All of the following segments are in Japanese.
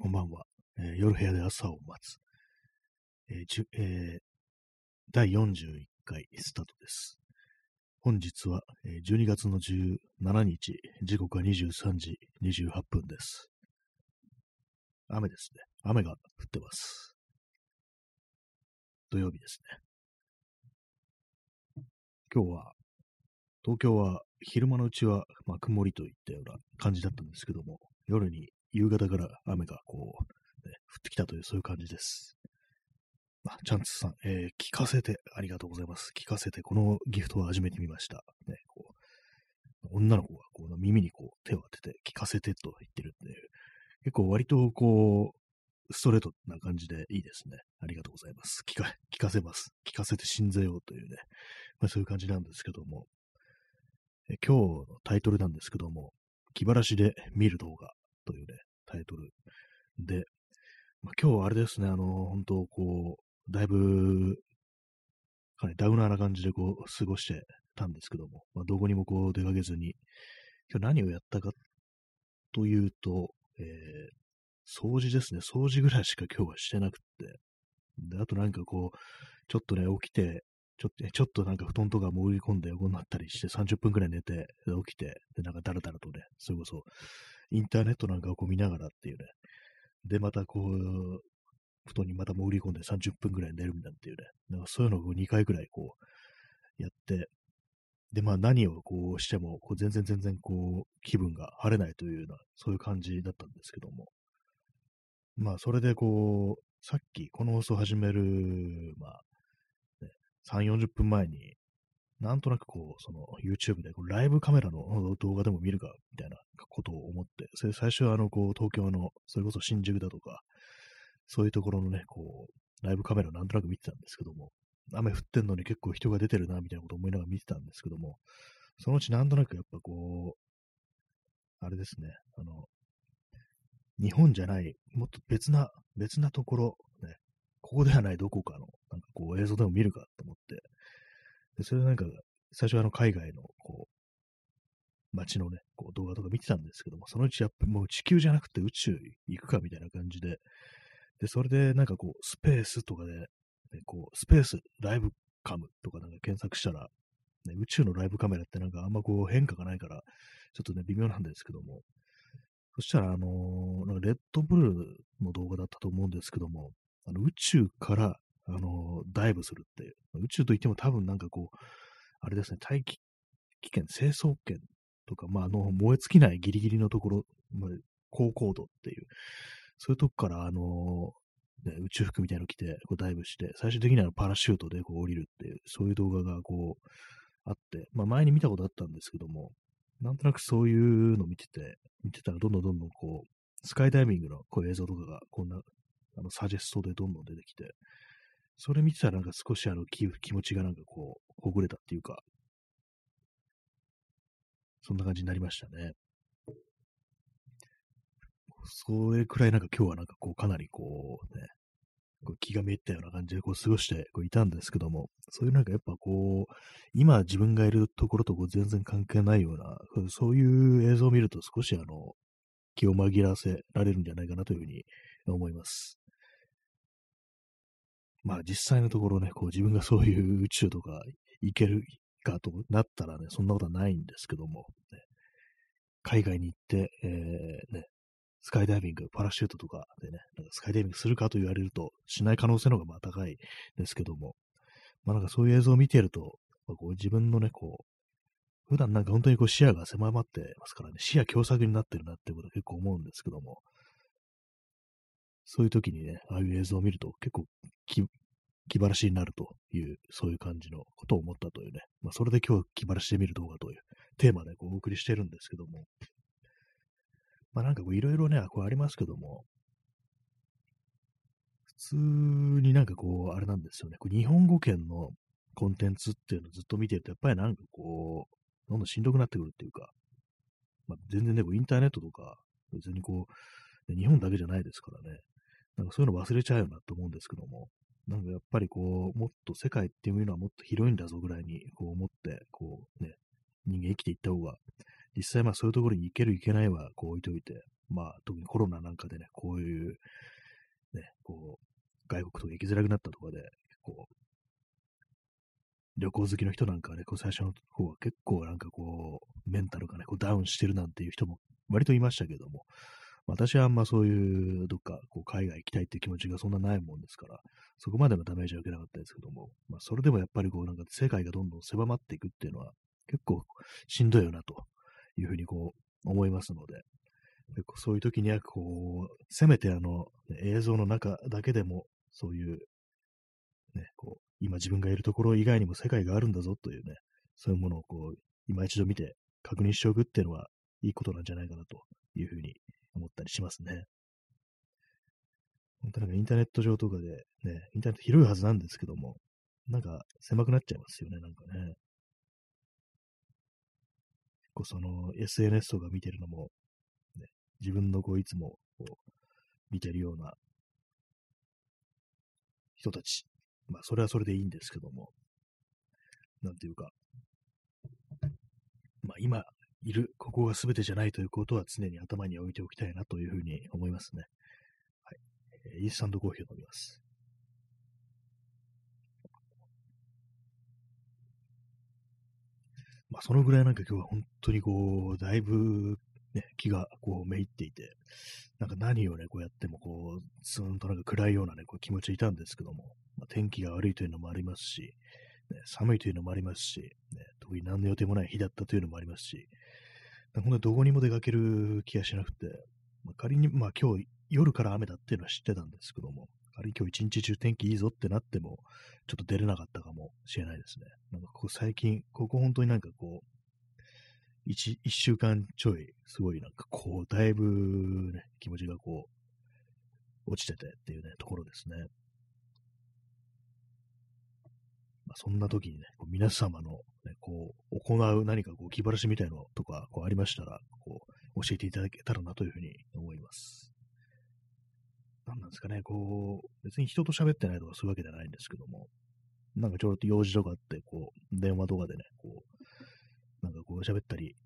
こんばんは。えー夜部屋で朝を待つ。えーじゅえー第41回スタートです。本日は、えー12月の17日、時刻は23時28分です。雨ですね。雨が降ってます。土曜日ですね。今日は、東京は昼間のうちは、まあ、曇りといったような感じだったんですけども、夜に夕方から雨がこう、ね、降ってきたというそういう感じです。あ、チャンツさん、えー聞かせて、ありがとうございます。聞かせて、このギフトは初めて見ました。ね、こう女の子がこう耳にこう手を当てて、聞かせてと言ってるっていう、結構割とこう、ストレートな感じでいいですね。ありがとうございます。聞か、聞かせます。聞かせて信ぜようというね、まあ、そういう感じなんですけども、え今日のタイトルなんですけども、気晴らしで見る動画というね、タイトルで、まあ、今日はあれですね、あの、本当こう、だいぶ、かなりダウナーな感じでこう、過ごしてたんですけども、まあ、どこにもこう出かけずに、今日何をやったかというと、えー掃除ですね。掃除ぐらいしか今日はしてなくって。で、あとなんかこう、ちょっとね、起きて、ちょっと、ちょっとなんか布団とか潜り込んで横になったりして30分くらい寝て、起きて、で、なんかダラダラとね、それこそ、インターネットなんかをこう見ながらっていうね。で、またこう、布団にまた潜り込んで30分くらい寝るみたいなっていうね。なんかそういうのを2回くらいこう、やって、で、まあ何をこうしても、こう全然全然こう、気分が晴れないというような、そういう感じだったんですけども。まあそれでこう、さっきこの放送を始める、まあ、ね、3、40分前に、なんとなくこう、その YouTube でこうライブカメラの動画でも見るか、みたいなことを思って、それ最初はあの、こう、東京の、それこそ新宿だとか、そういうところのね、こう、ライブカメラをなんとなく見てたんですけども、雨降ってんのに結構人が出てるな、みたいなことを思いながら見てたんですけども、そのうちなんとなくやっぱこう、あれですね、あの、日本じゃない、もっと別な、別なところ、ね、ここではないどこかの、なんかこう映像でも見るかと思って、で、それなんか、最初はあの海外の、こう、街のね、こう動画とか見てたんですけども、そのうちやっぱもう地球じゃなくて宇宙行くかみたいな感じで、で、それでなんかこう、スペースとかで、ね、こう、スペースライブカムとかなんか検索したら、ね、宇宙のライブカメラってなんかあんまこう変化がないから、ちょっとね、微妙なんですけども、そしたら、あのーなんかレッドブルの動画だったと思うんですけども、あの宇宙から、あのダイブするって、宇宙といっても多分なんかこう、あれですね、大気危険、清掃圏とか、まあ、あの、燃え尽きないギリギリのところ、まあ、高高度っていう、そういうとこから、あのね、宇宙服みたいなの着て、こうダイブして、最終的にはパラシュートでこう降りるっていう、そういう動画がこう、あって、まあ前に見たことあったんですけども、なんとなくそういうの見てて、見てたらどんどんどんどんこう、スカイダイビングのこう映像とかが、こんな、あの、サジェストでどんどん出てきて、それ見てたらなんか少しあの気気持ちがなんかこう、ほぐれたっていうか、そんな感じになりましたね。それくらいなんか今日はなんかこう、かなりこうね、こう気がめいったような感じでこう過ごしてこういたんですけども、そういうなんかやっぱこう、今自分がいるところとこう全然関係ないような、そういう映像を見ると少しあの、気を紛らわせられるんじゃないかなというふうに思います。まあ実際のところね、こう自分がそういう宇宙とか行けるかとなったらね、そんなことはないんですけども、ね、海外に行って、えーね、スカイダイビング、パラシュートとかでね、なんかスカイダイビングするかと言われると、しない可能性の方がまあ高いですけども、まあなんかそういう映像を見ていると、まあこう自分のね、こう、普段なんか本当にこう視野が狭まってますからね、視野狭窄になってるなっていうことは結構思うんですけども、そういう時にね、ああいう映像を見ると結構気晴らしになるという、そういう感じのことを思ったというね、まあそれで今日気晴らしで見る動画というテーマでこうお送りしてるんですけども、まあなんかこういろいろね、こうありますけども、普通になんかこう、あれなんですよね、こう日本語圏のコンテンツっていうのをずっと見てると、やっぱりなんかこう、どんどんしんどくなってくるっていうか、まあ、全然ね、こうインターネットとか、別にこう、日本だけじゃないですからね、なんかそういうの忘れちゃうよなと思うんですけども、なんかやっぱりこう、もっと世界っていうのはもっと広いんだぞぐらいにこう思って、こうね、人間生きていった方が、実際まあそういうところに行ける行けないはこう置いといて、まあ、特にコロナなんかでね、こういう、ね、こう、外国とか行きづらくなったとかで、こう、旅行好きの人なんかはね、こう最初の方は結構なんかこう、メンタルがね、こうダウンしてるなんていう人も割といましたけども、私はあんまそういうどっかこう海外行きたいっていう気持ちがそんなないもんですから、そこまでのダメージは受けなかったですけども、まあそれでもやっぱりこうなんか世界がどんどん狭まっていくっていうのは結構しんどいよなというふうにこう思いますので、結構そういう時にはこう、せめてあの映像の中だけでもそういうね、こう今自分がいるところ以外にも世界があるんだぞというね、そういうものをこう、今一度見て確認しておくっていうのはいいことなんじゃないかなというふうに思ったりしますね。本当なんかインターネット上とかでね、インターネット広いはずなんですけども、なんか狭くなっちゃいますよね、なんかね。結構その SNS とか見てるのも、ね、自分のこういつもこう見てるような人たちまあ、それはそれでいいんですけども、なんていうか、まあ、今いる、ここが全てじゃないということは常に頭に置いておきたいなというふうに思いますね。はい。えー、インスタントコーヒーを飲みます。まあ、そのぐらいなんか今日は本当にこう、だいぶね、気がこうめいっていて、なんか何をね、こうやってもこう、ずーんとなんか暗いようなね、こう気持ちいたんですけども、まあ、天気が悪いというのもありますし、ね、寒いというのもありますし、ね、特に何の予定もない日だったというのもありますし、本当にどこにも出かける気がしなくて、まあ、仮に、まあ今日夜から雨だっていうのは知ってたんですけども、仮に今日一日中天気いいぞってなっても、ちょっと出れなかったかもしれないですね。なんかここ最近、ここ本当になんかこう、一、一週間ちょい、すごいなんかこう、だいぶね、気持ちがこう、落ちててっていうね、ところですね。まあ、そんな時にね、こう皆様の、ね、こう、行う何かこう気晴らしみたいのとか、こうありましたら、こう、教えていただけたらなというふうに思います。何なんですかね、こう、別に人と喋ってないとかそういうわけじゃないんですけども、なんかちょっと用事とかあって、こう、電話とかでね、こう、なんかこう喋ったり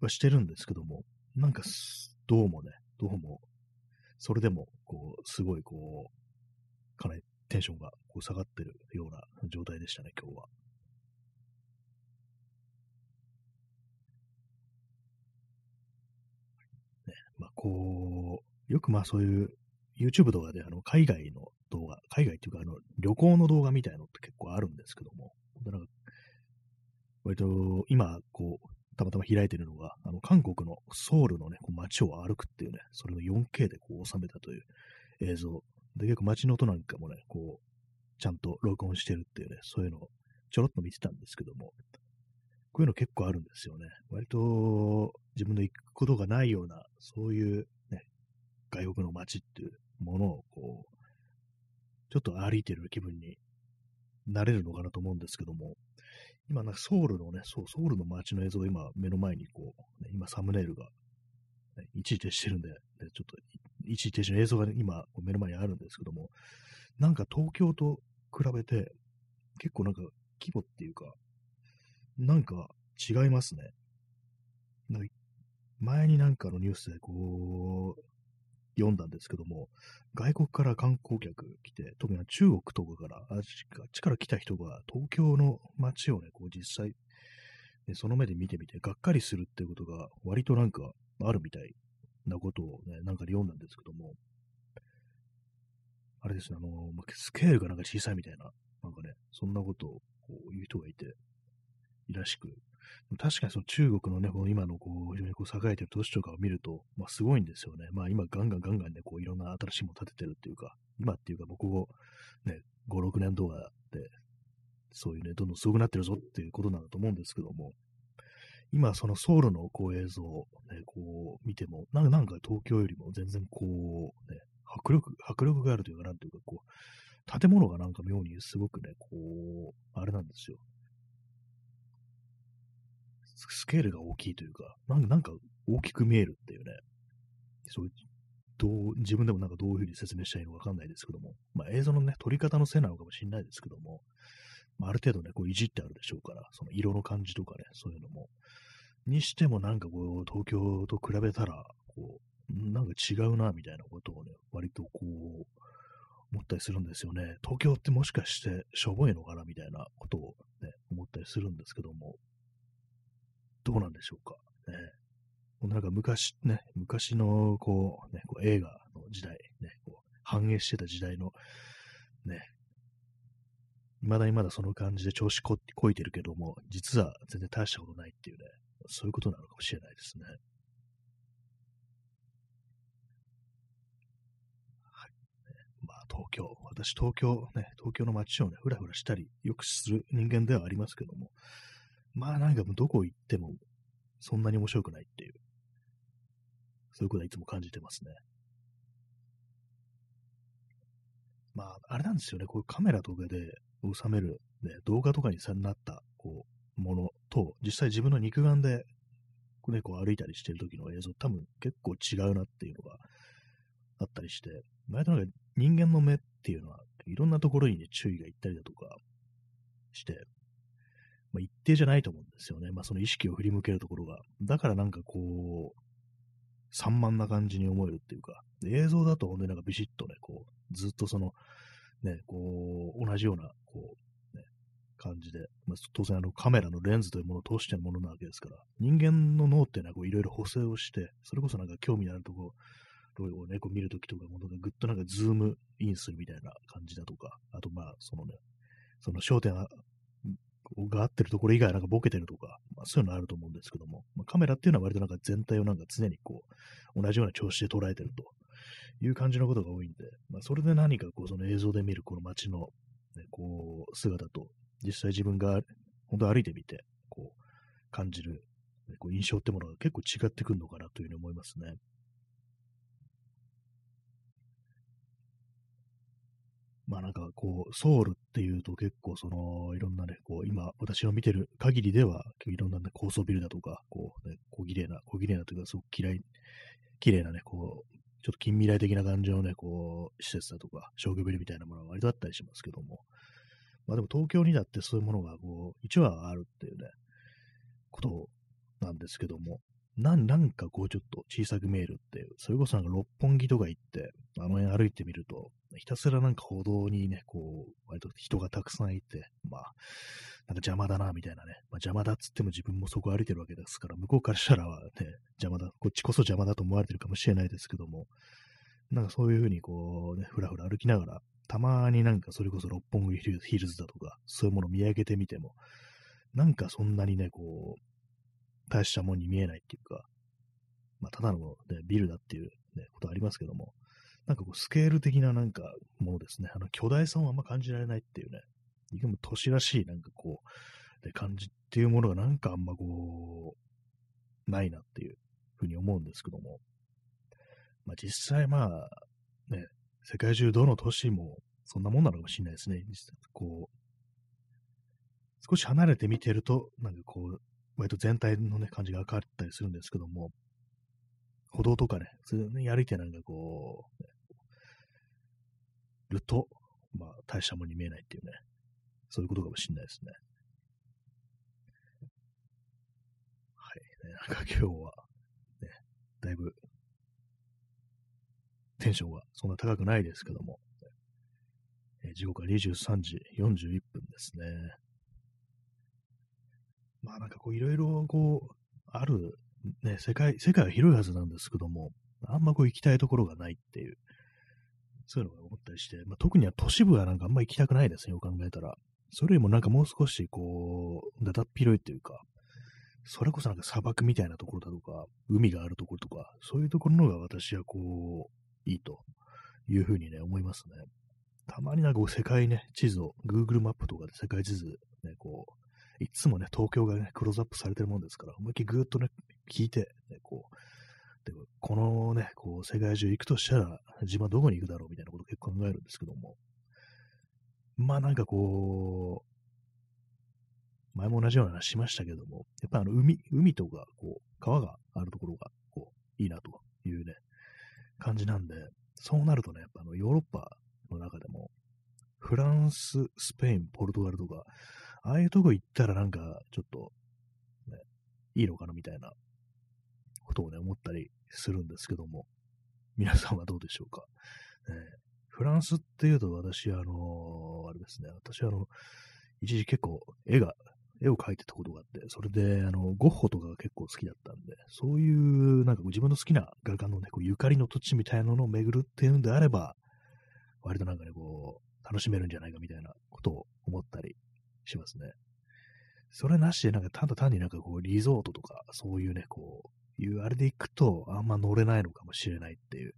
はしてるんですけども、なんかどうもね、どうも、それでも、こう、すごいこう、かなりテンションがこう下がってるような状態でしたね、今日は。ね、まあこう、よくまあそういう YouTube とかであの海外の動画、海外っていうかあの旅行の動画みたいのって結構あるんですけども、なんか割と今、こう、たまたま開いてるのが、あの、韓国のソウルのね、こう街を歩くっていうね、それの 4K でこう収めたという映像。で、結構街の音なんかもね、こう、ちゃんと録音してるっていうね、そういうのをちょろっと見てたんですけども、こういうの結構あるんですよね。割と自分の行くことがないような、そういうね、外国の街っていうものをこう、ちょっと歩いてる気分になれるのかなと思うんですけども、今、なんかソウルのね、そう、ソウルの街の映像を今、目の前にこう、ね、今、サムネイルが、一時停止してるんで、ね、ちょっと、一時停止の映像が、ね、今、目の前にあるんですけども、なんか東京と比べて、結構なんか、規模っていうか、なんか違いますね。前になんかのニュースでこう、読んだんですけども、外国から観光客来て、特に中国とかから、あっちから来た人が東京の街をね、こう実際、ね、その目で見てみて、がっかりするっていうことが割となんかあるみたいなことをね、なんかで読んだんですけども、あれですね、あの、スケールがなんか小さいみたいな、なんかね、そんなことをこう言う人がいて、いらしく、確かにその中国のね、この今のこう、非常にこう栄えてる都市とかを見ると、まあすごいんですよね。まあ今ガンガンガンガンね、こういろんな新しいもの建ててるっていうか、今っていうか僕こね、5、6年動画で、そういうね、どんどんすごくなってるぞっていうことなんだと思うんですけども、今そのソウルのこう映像をね、こう見ても、なんか東京よりも全然こう、ね、迫力、迫力があるというか、なんていうかこう、建物がなんか妙にすごくね、こう、あれなんですよ。スケールが大きいというか、なんか大きく見えるっていうね、そういう、どう、自分でもなんかどういうふうに説明したらいいのかわかんないですけども、まあ映像のね、撮り方のせいなのかもしれないですけども、まあ、ある程度ね、こういじってあるでしょうから、その色の感じとかね、そういうのも。にしてもなんかこう、東京と比べたら、こうなんか違うな、みたいなことをね、割とこう、思ったりするんですよね。東京ってもしかしてしょぼいのかなみたいなことをね、思ったりするんですけども、どうなんでしょうか。ね、なんか昔ね、昔のこう、ね、こう映画の時代、ね、こう反映してた時代の、ね、未だにまだその感じで調子ここいてるけども、実は全然大したことないっていうね、そういうことなのかもしれないですね。はい、まあ東京、私東京ね、東京の街をね、ふらふらしたり、よくする人間ではありますけども、まあなんかどこ行っても、そんなに面白くないっていう、そういうことはいつも感じてますね。まあ、あれなんですよね、こういうカメラとかで収める、ね、動画とかにさなった、こう、ものと、実際自分の肉眼で、ね、こう歩いたりしてる時の映像、多分結構違うなっていうのがあったりして、前となんか人間の目っていうのは、いろんなところに、ね、注意がいったりだとかして、まあ、一定じゃないと思うんですよね。まあ、その意識を振り向けるところが。だからなんかこう、散漫な感じに思えるっていうか、映像だと本当になんかビシッとね、こう、ずっとその、ね、こう、同じような、こう、感じで、まあ、当然あのカメラのレンズというものを通してるものなわけですから、人間の脳っていうのはいろいろ補正をして、それこそなんか興味のあるところ、をね、こう見るときとかも、ぐっとなんかズームインするみたいな感じだとか、あとまあ、そのね、その焦点が合ってるところ以外なんかボケてるとか、まあ、そういうのあると思うんですけども、まあ、カメラっていうのは割となんか全体をなんか常にこう、同じような調子で捉えてるという感じのことが多いんで、まあ、それで何かこう、その映像で見るこの街の、ね、こう、姿と、実際自分が本当歩いてみて、こう、感じる、こう印象ってものが結構違ってくるのかなというふうに思いますね。まあなんかこう、ソウルっていうと結構その、いろんなね、こう、今私の見てる限りでは、いろんな、ね、高層ビルだとか、こう、ね、小綺麗な、小綺麗なというか、すごく嫌い、綺麗なね、こう、ちょっと近未来的な感じのね、こう、施設だとか、商業ビルみたいなものが割とあったりしますけども、まあでも東京にだってそういうものがこう、一話あるっていうね、ことなんですけども、ななんかこうちょっと小さく見えるっていう、それこそなんか六本木とか行って、あの辺歩いてみると、ひたすらなんか歩道にね、こう、割と人がたくさんいて、まあ、なんか邪魔だな、みたいなね。まあ、邪魔だっつっても自分もそこ歩いてるわけですから、向こうからしたらはね、邪魔だ、こっちこそ邪魔だと思われてるかもしれないですけども、なんかそういうふうにこうね、ふらふら歩きながら、たまになんかそれこそ六本木ヒルズだとか、そういうものを見上げてみても、なんかそんなにね、こう、大したもんに見えないっていうか、まあ、ただの、ね、ビルだっていう、ね、ことありますけども、なんかこう、スケール的ななんかものですね。あの、巨大さをあんま感じられないっていうね、いかも都市らしいなんかこう、感じっていうものがなんかあんまこう、ないなっていうふうに思うんですけども、まあ実際まあ、ね、世界中どの都市もそんなもんなのかもしれないですね。こう、少し離れて見てると、なんかこう、割と全体のね、感じが変わったりするんですけども、歩道とかね、普通に歩いてなんかこう、ると、まあ、大したものに見えないっていうね、そういうことかもしれないですね。はい。なんか今日は、ね、だいぶ、テンションはそんな高くないですけども、え時刻は23時41分ですね。まあなんかこういろいろこう、ある、ね、世界、世界は広いはずなんですけども、あんまこう行きたいところがないっていう、そういうのが思ったりして、まあ、特には都市部はなんかあんま行きたくないですね、よく考えたら。それよりもなんかもう少しこう、だだっ広いっていうか、それこそなんか砂漠みたいなところだとか、海があるところとか、そういうところの方が私はこう、いいというふうにね、思いますね。たまになんかこう世界ね、地図を、Google マップとかで世界地図ね、こう、いつもね、東京がね、クローズアップされてるもんですから、思いっきりぐーっとね、聞いて、ね、こう、でこのね、こう、世界中行くとしたら、自分はどこに行くだろうみたいなことを結構考えるんですけども、まあなんかこう、前も同じような話しましたけども、やっぱあの海、海とか、こう、川があるところが、こう、いいなというね、感じなんで、そうなるとね、やっぱあの、ヨーロッパの中でも、フランス、スペイン、ポルトガルとか、ああいうとこ行ったらなんか、ちょっと、ね、いいのかなみたいなことをね、思ったりするんですけども、皆さんはどうでしょうか？えフランスっていうと私、あのあれですね、私あの、一時結構絵が、絵を描いてたことがあって、それで、あの、ゴッホとかが結構好きだったんで、そういう、なんか自分の好きな画家のね、こうゆかりの土地みたいなのを巡るっていうんであれば、割となんかね、こう、楽しめるんじゃないかみたいなことを思ったりしますね。それなしで、なんかただ単になんかこう、リゾートとか、そういうね、こう、いうあれで行くと、あんま乗れないのかもしれないっていう。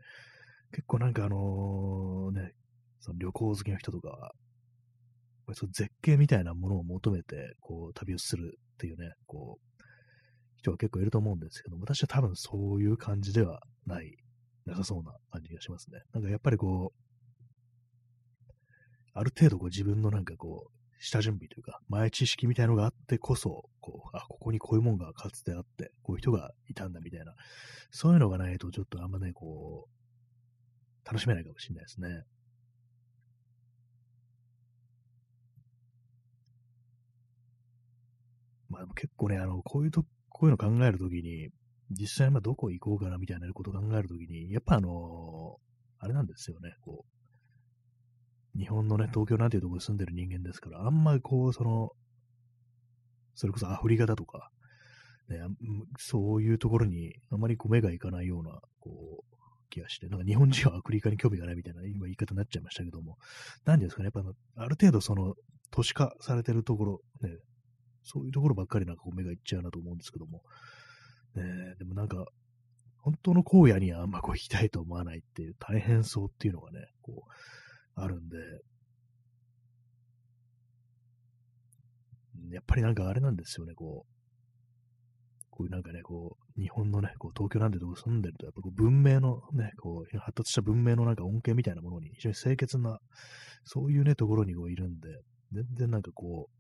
結構なんかあのね、その旅行好きの人とかは、その絶景みたいなものを求めて、こう、旅をするっていうね、こう、人が結構いると思うんですけども、私は多分そういう感じではない、なさそうな感じがしますね。なんかやっぱりこう、ある程度こう自分のなんかこう、下準備というか、前知識みたいのがあってこそ、こう、あ、ここにこういうもんがかつてあって、こういう人がいたんだみたいな、そういうのがないと、ちょっとあんまね、こう、楽しめないかもしれないですね。まあでも結構ね、あの、こういうと、こういうの考えるときに、実際まあどこ行こうかなみたいなことを考えるときに、やっぱあのあれなんですよね、こう、日本のね、東京なんていうところに住んでる人間ですから、あんまりこう、その、それこそアフリカだとか、ね、そういうところにあまりこう目がいかないような、こう、気がして、なんか日本人はアフリカに興味がないみたいな今言い方になっちゃいましたけども、何ですかね、やっぱある程度その都市化されてるところ、ね、そういうところばっかりなんかこう目がいっちゃうなと思うんですけども、ね、でもなんか、本当の荒野にはあんまこう行きたいと思わないっていう大変そうっていうのがね、こう、あるんで、やっぱりなんかあれなんですよね、こう、こういうなんかね、こう、日本のね、こう東京なんてとこ住んでると、やっぱこう文明のね、こう、発達した文明のなんか恩恵みたいなものに、非常に清潔な、そういうね、ところにこういるんで、全然なんかこう、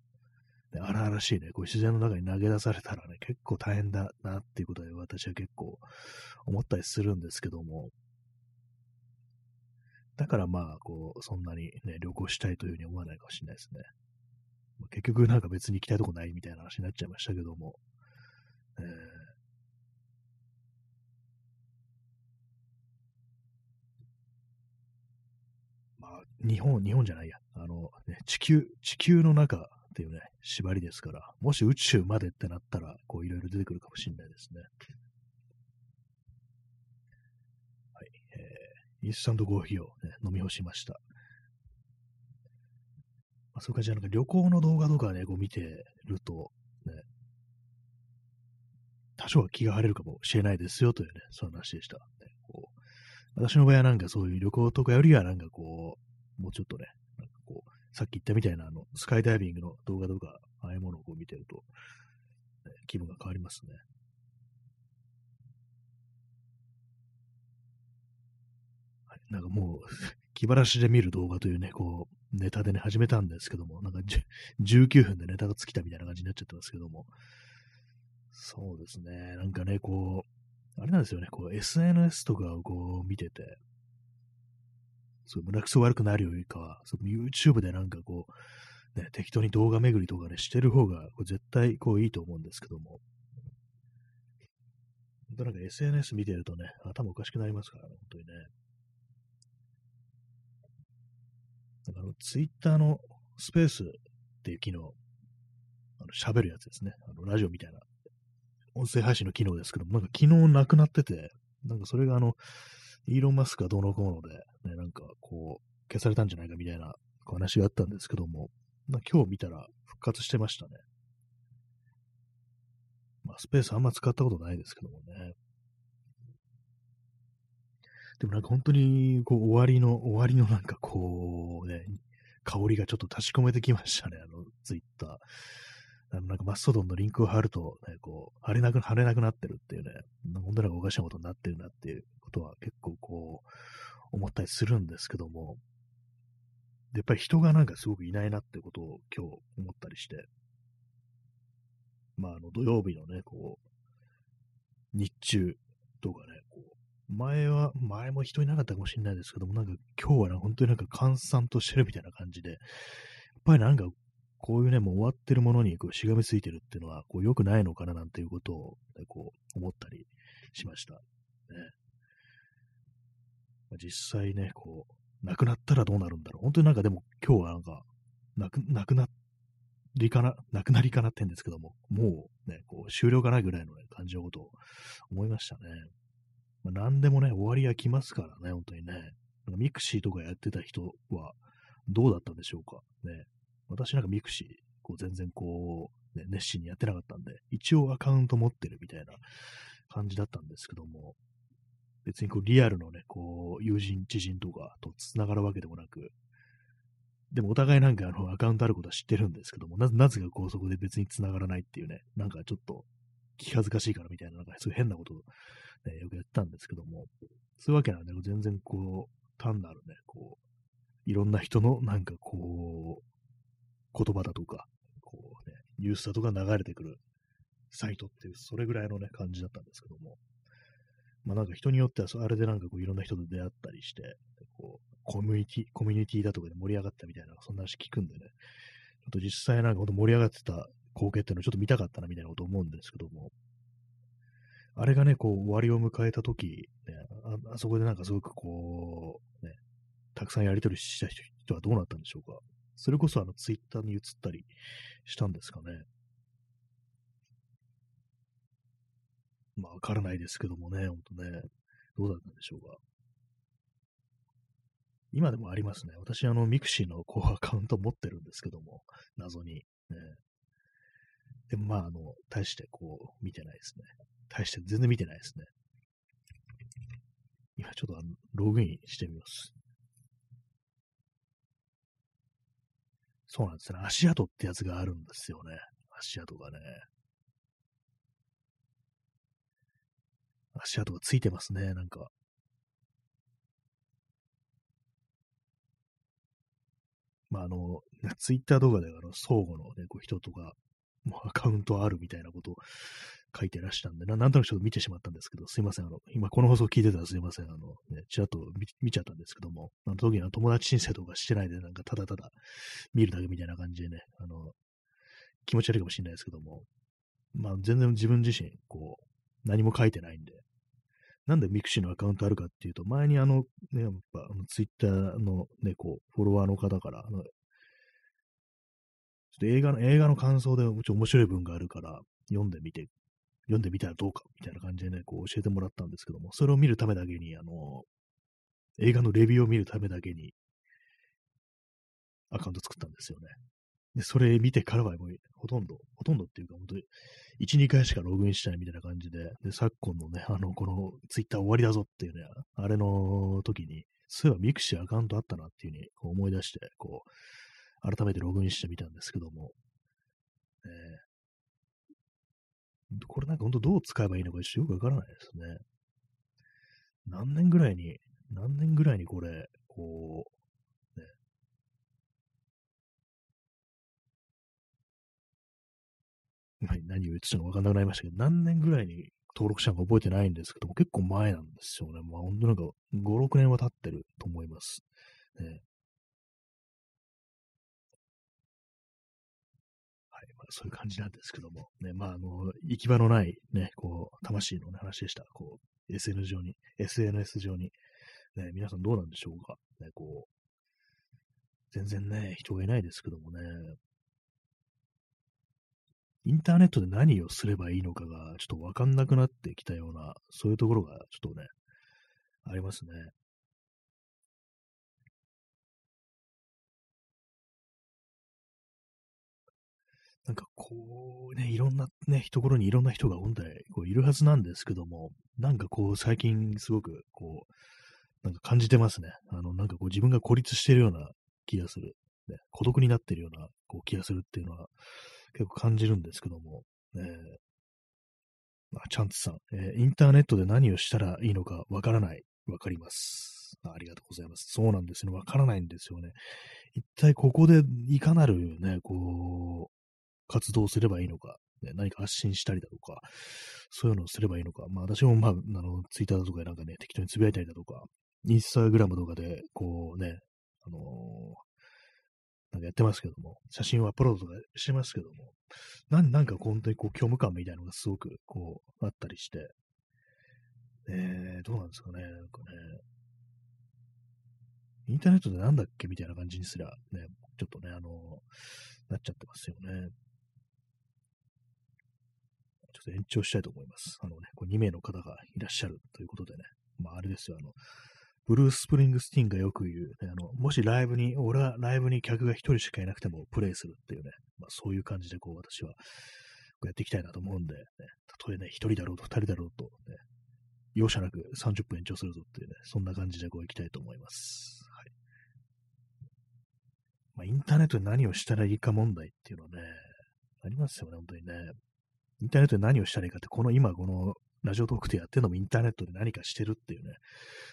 ね、荒々しいね、こう自然の中に投げ出されたらね、結構大変だなっていうことで私は結構思ったりするんですけども、だからまあ、こう、そんなにね、旅行したいというふうに思わないかもしれないですね。結局なんか別に行きたいとこないみたいな話になっちゃいましたけども、えー、まあ、日本、日本じゃないや。あの、ね、地球、地球の中っていうね、縛りですから、もし宇宙までってなったら、こういろいろ出てくるかもしれないですね。はい。えーインスタントコーヒーを、ね、飲み干しました。まあ、そういう感じで、なんか旅行の動画とかね、こう見てると、ね、多少は気が晴れるかもしれないですよというね、そういう話でした。ね、こう私の場合はなんかそういう旅行とかよりはなんかこう、もうちょっとね、さっき言ったみたいなあの、スカイダイビングの動画とか、ああいうものをこう見てると、ね、気分が変わりますね。なんかもう、気晴らしで見る動画というね、こう、ネタでね、始めたんですけども、なんか19分でネタが尽きたみたいな感じになっちゃってますけども、そうですね、なんかね、こう、あれなんですよね、こう、SNS とかをこう見てて、そう、胸くそ悪くなるよりかは、その YouTube でなんかこう、ね、適当に動画巡りとかね、してる方が、こう絶対こういいと思うんですけども、本当なんか SNS 見てるとね、頭おかしくなりますからね、本当にね。なんかあの、ツイッターのスペースっていう機能、あの、喋るやつですね。あの、ラジオみたいな、音声配信の機能ですけども、なんか昨日なくなってて、なんかそれがあの、イーロン・マスクがどうのこうので、ね、なんかこう、消されたんじゃないかみたいな話があったんですけども、まあ、今日見たら復活してましたね。まあ、スペースあんま使ったことないですけどもね。でもなんか本当に、こう、終わりの、終わりのなんかこう、ね、香りがちょっと立ち込めてきましたね、あの、ツイッター。あの、なんかマストドンのリンクを貼ると、ね、こう、貼れなく、貼れなくなってるっていうね、本当なんかおかしなことになってるなっていうことは結構こう、思ったりするんですけども、やっぱり人がなんかすごくいないなってことを今日思ったりして、まあ、あの、土曜日のね、こう、日中とかね、こう、前は、前も人いなかったかもしれないですけども、なんか今日はね、本当になんか閑散としてるみたいな感じで、やっぱりなんか、こういうね、もう終わってるものにこうしがみついてるっていうのは、こう良くないのかななんていうことを、ね、こう思ったりしました。ね。実際ね、こう、亡くなったらどうなるんだろう。本当になんかでも今日はなんか、亡く亡くなりかな、亡くなりかなってんですけども、もうね、こう終了かなぐらいの、ね、感じのことを思いましたね。まあ、何でもね、終わりが来ますからね、本当にね。なんかミクシーとかやってた人はどうだったんでしょうか。ね。私なんかミクシー、こう全然こう、ね、熱心にやってなかったんで、一応アカウント持ってるみたいな感じだったんですけども、別にこうリアルのね、こう、友人、知人とかと繋がるわけでもなく、でもお互いなんかあのアカウントあることは知ってるんですけども、ななぜかこうそこで別に繋がらないっていうね、なんかちょっと気恥ずかしいからみたいな、なんかそうい変なことを、ね、よくやったんですけども、そういうわけなんで、全然こう、単なるね、こう、いろんな人のなんかこう、言葉だとか、こうね、ニュースだとか流れてくるサイトっていう、それぐらいのね、感じだったんですけども、まあなんか人によってはそ、あれでなんかこういろんな人と出会ったりして、こう、コミュニティ、コミュニティだとかで盛り上がったみたいな、そんな話聞くんでね、ちょっと実際なんかほんと盛り上がってた光景っていうのをちょっと見たかったなみたいなこと思うんですけども、あれがね、こう終わりを迎えたとき、ねあ、あそこでなんかすごくこう、ね、たくさんやり取りした人はどうなったんでしょうか。それこそあのツイッターに移ったりしたんですかね。まあ、わからないですけどもね、ほんとね、どうだったんでしょうか。今でもありますね。私、あの、ミクシーのこうアカウント持ってるんですけども、謎に。ね、でもまあ、あの、大してこう、見てないですね。大して全然見てないですね。今ちょっとあの、ログインしてみます。そうなんですね。足跡ってやつがあるんですよね。足跡がね。足跡がついてますね、なんか。まあ、あの、ツイッター動画であの、相互のね、こう人とか、もうアカウントあるみたいなことを書いてらしたんでな、なんとなくちょっと見てしまったんですけど、すいません。あの、今この放送聞いてたらすいません。あの、ね、ちらっと見ちゃったんですけども、あの時には友達申請とかしてないで、なんかただただ見るだけみたいな感じでね、あの、気持ち悪いかもしれないですけども、まあ全然自分自身、こう、何も書いてないんで、なんでミクシーのアカウントあるかっていうと、前にあの、ね、やっぱ、ツイッターのね、こう、フォロワーの方から、ちょっと映画の、映画の感想でもちろん面白い文があるから、読んでみて、読んでみたらどうか、みたいな感じでね、こう教えてもらったんですけども、それを見るためだけに、あの、映画のレビューを見るためだけに、アカウント作ったんですよね。で、それ見てからはもうほとんど、ほとんどっていうか、本当に1、2回しかログインしないみたいな感じで、で、昨今のね、あの、このツイッター終わりだぞっていうね、あれの時に、そういえばミクシーアカウントあったなっていうふうにこう思い出して、こう、改めてログインしてみたんですけども、えー、これなんか本当どう使えばいいのかちょっとよくわからないですね。何年ぐらいに、何年ぐらいにこれ、こう、何を言ってたのかわかんなくなりましたけど、何年ぐらいに登録したのか覚えてないんですけども、結構前なんですよね。まあ本当なんか5、6年は経ってると思います。ね、はい。まあそういう感じなんですけども、ね、まああの、行き場のないね、こう、魂の、ね、話でした。こう、SN 上に、SNS 上に、ね、皆さんどうなんでしょうか。ね、こう、全然ね、人がいないですけどもね、インターネットで何をすればいいのかがちょっとわかんなくなってきたような、そういうところがちょっとね、ありますね。なんかこうね、いろんなね、ところにいろんな人が本来こういるはずなんですけども、なんかこう最近すごくこう、なんか感じてますね。あの、なんかこう自分が孤立してるような気がする。ね、孤独になってるようなこう気がするっていうのは、結構感じるんですけども、えー、あ、チャンツさん、えー、インターネットで何をしたらいいのかわからない。わかります。ありがとうございます。そうなんですね。わからないんですよね。一体ここでいかなるね、こう、活動すればいいのか、ね、何か発信したりだとか、そういうのをすればいいのか。まあ私もまあ、あの、ツイッターとかなんかね、適当につぶやいたりだとか、インスタグラムとかで、こうね、あのー、なんかやってますけども、写真をアップロードとかしてますけども、なん、なんか本当にこう、虚無感みたいなのがすごくこう、あったりして、えー、どうなんですかね、なんかね、インターネットでなんだっけみたいな感じにすら、ね、ちょっとね、あの、なっちゃってますよね。ちょっと延長したいと思います。あのね、こう2名の方がいらっしゃるということでね、まああれですよ、あの、ブルース・スプリングスティンがよく言う、ね、あの、もしライブに、俺はライブに客が一人しかいなくてもプレイするっていうね、まあそういう感じでこう私はこうやっていきたいなと思うんで、ね、たとえね、一人だろうと二人だろうと、ね、容赦なく30分延長するぞっていうね、そんな感じでこう行きたいと思います。はい。まあ、インターネットで何をしたらいいか問題っていうのはね、ありますよね、本当にね。インターネットで何をしたらいいかって、この今このラジオトークでやってるのもインターネットで何かしてるっていうね、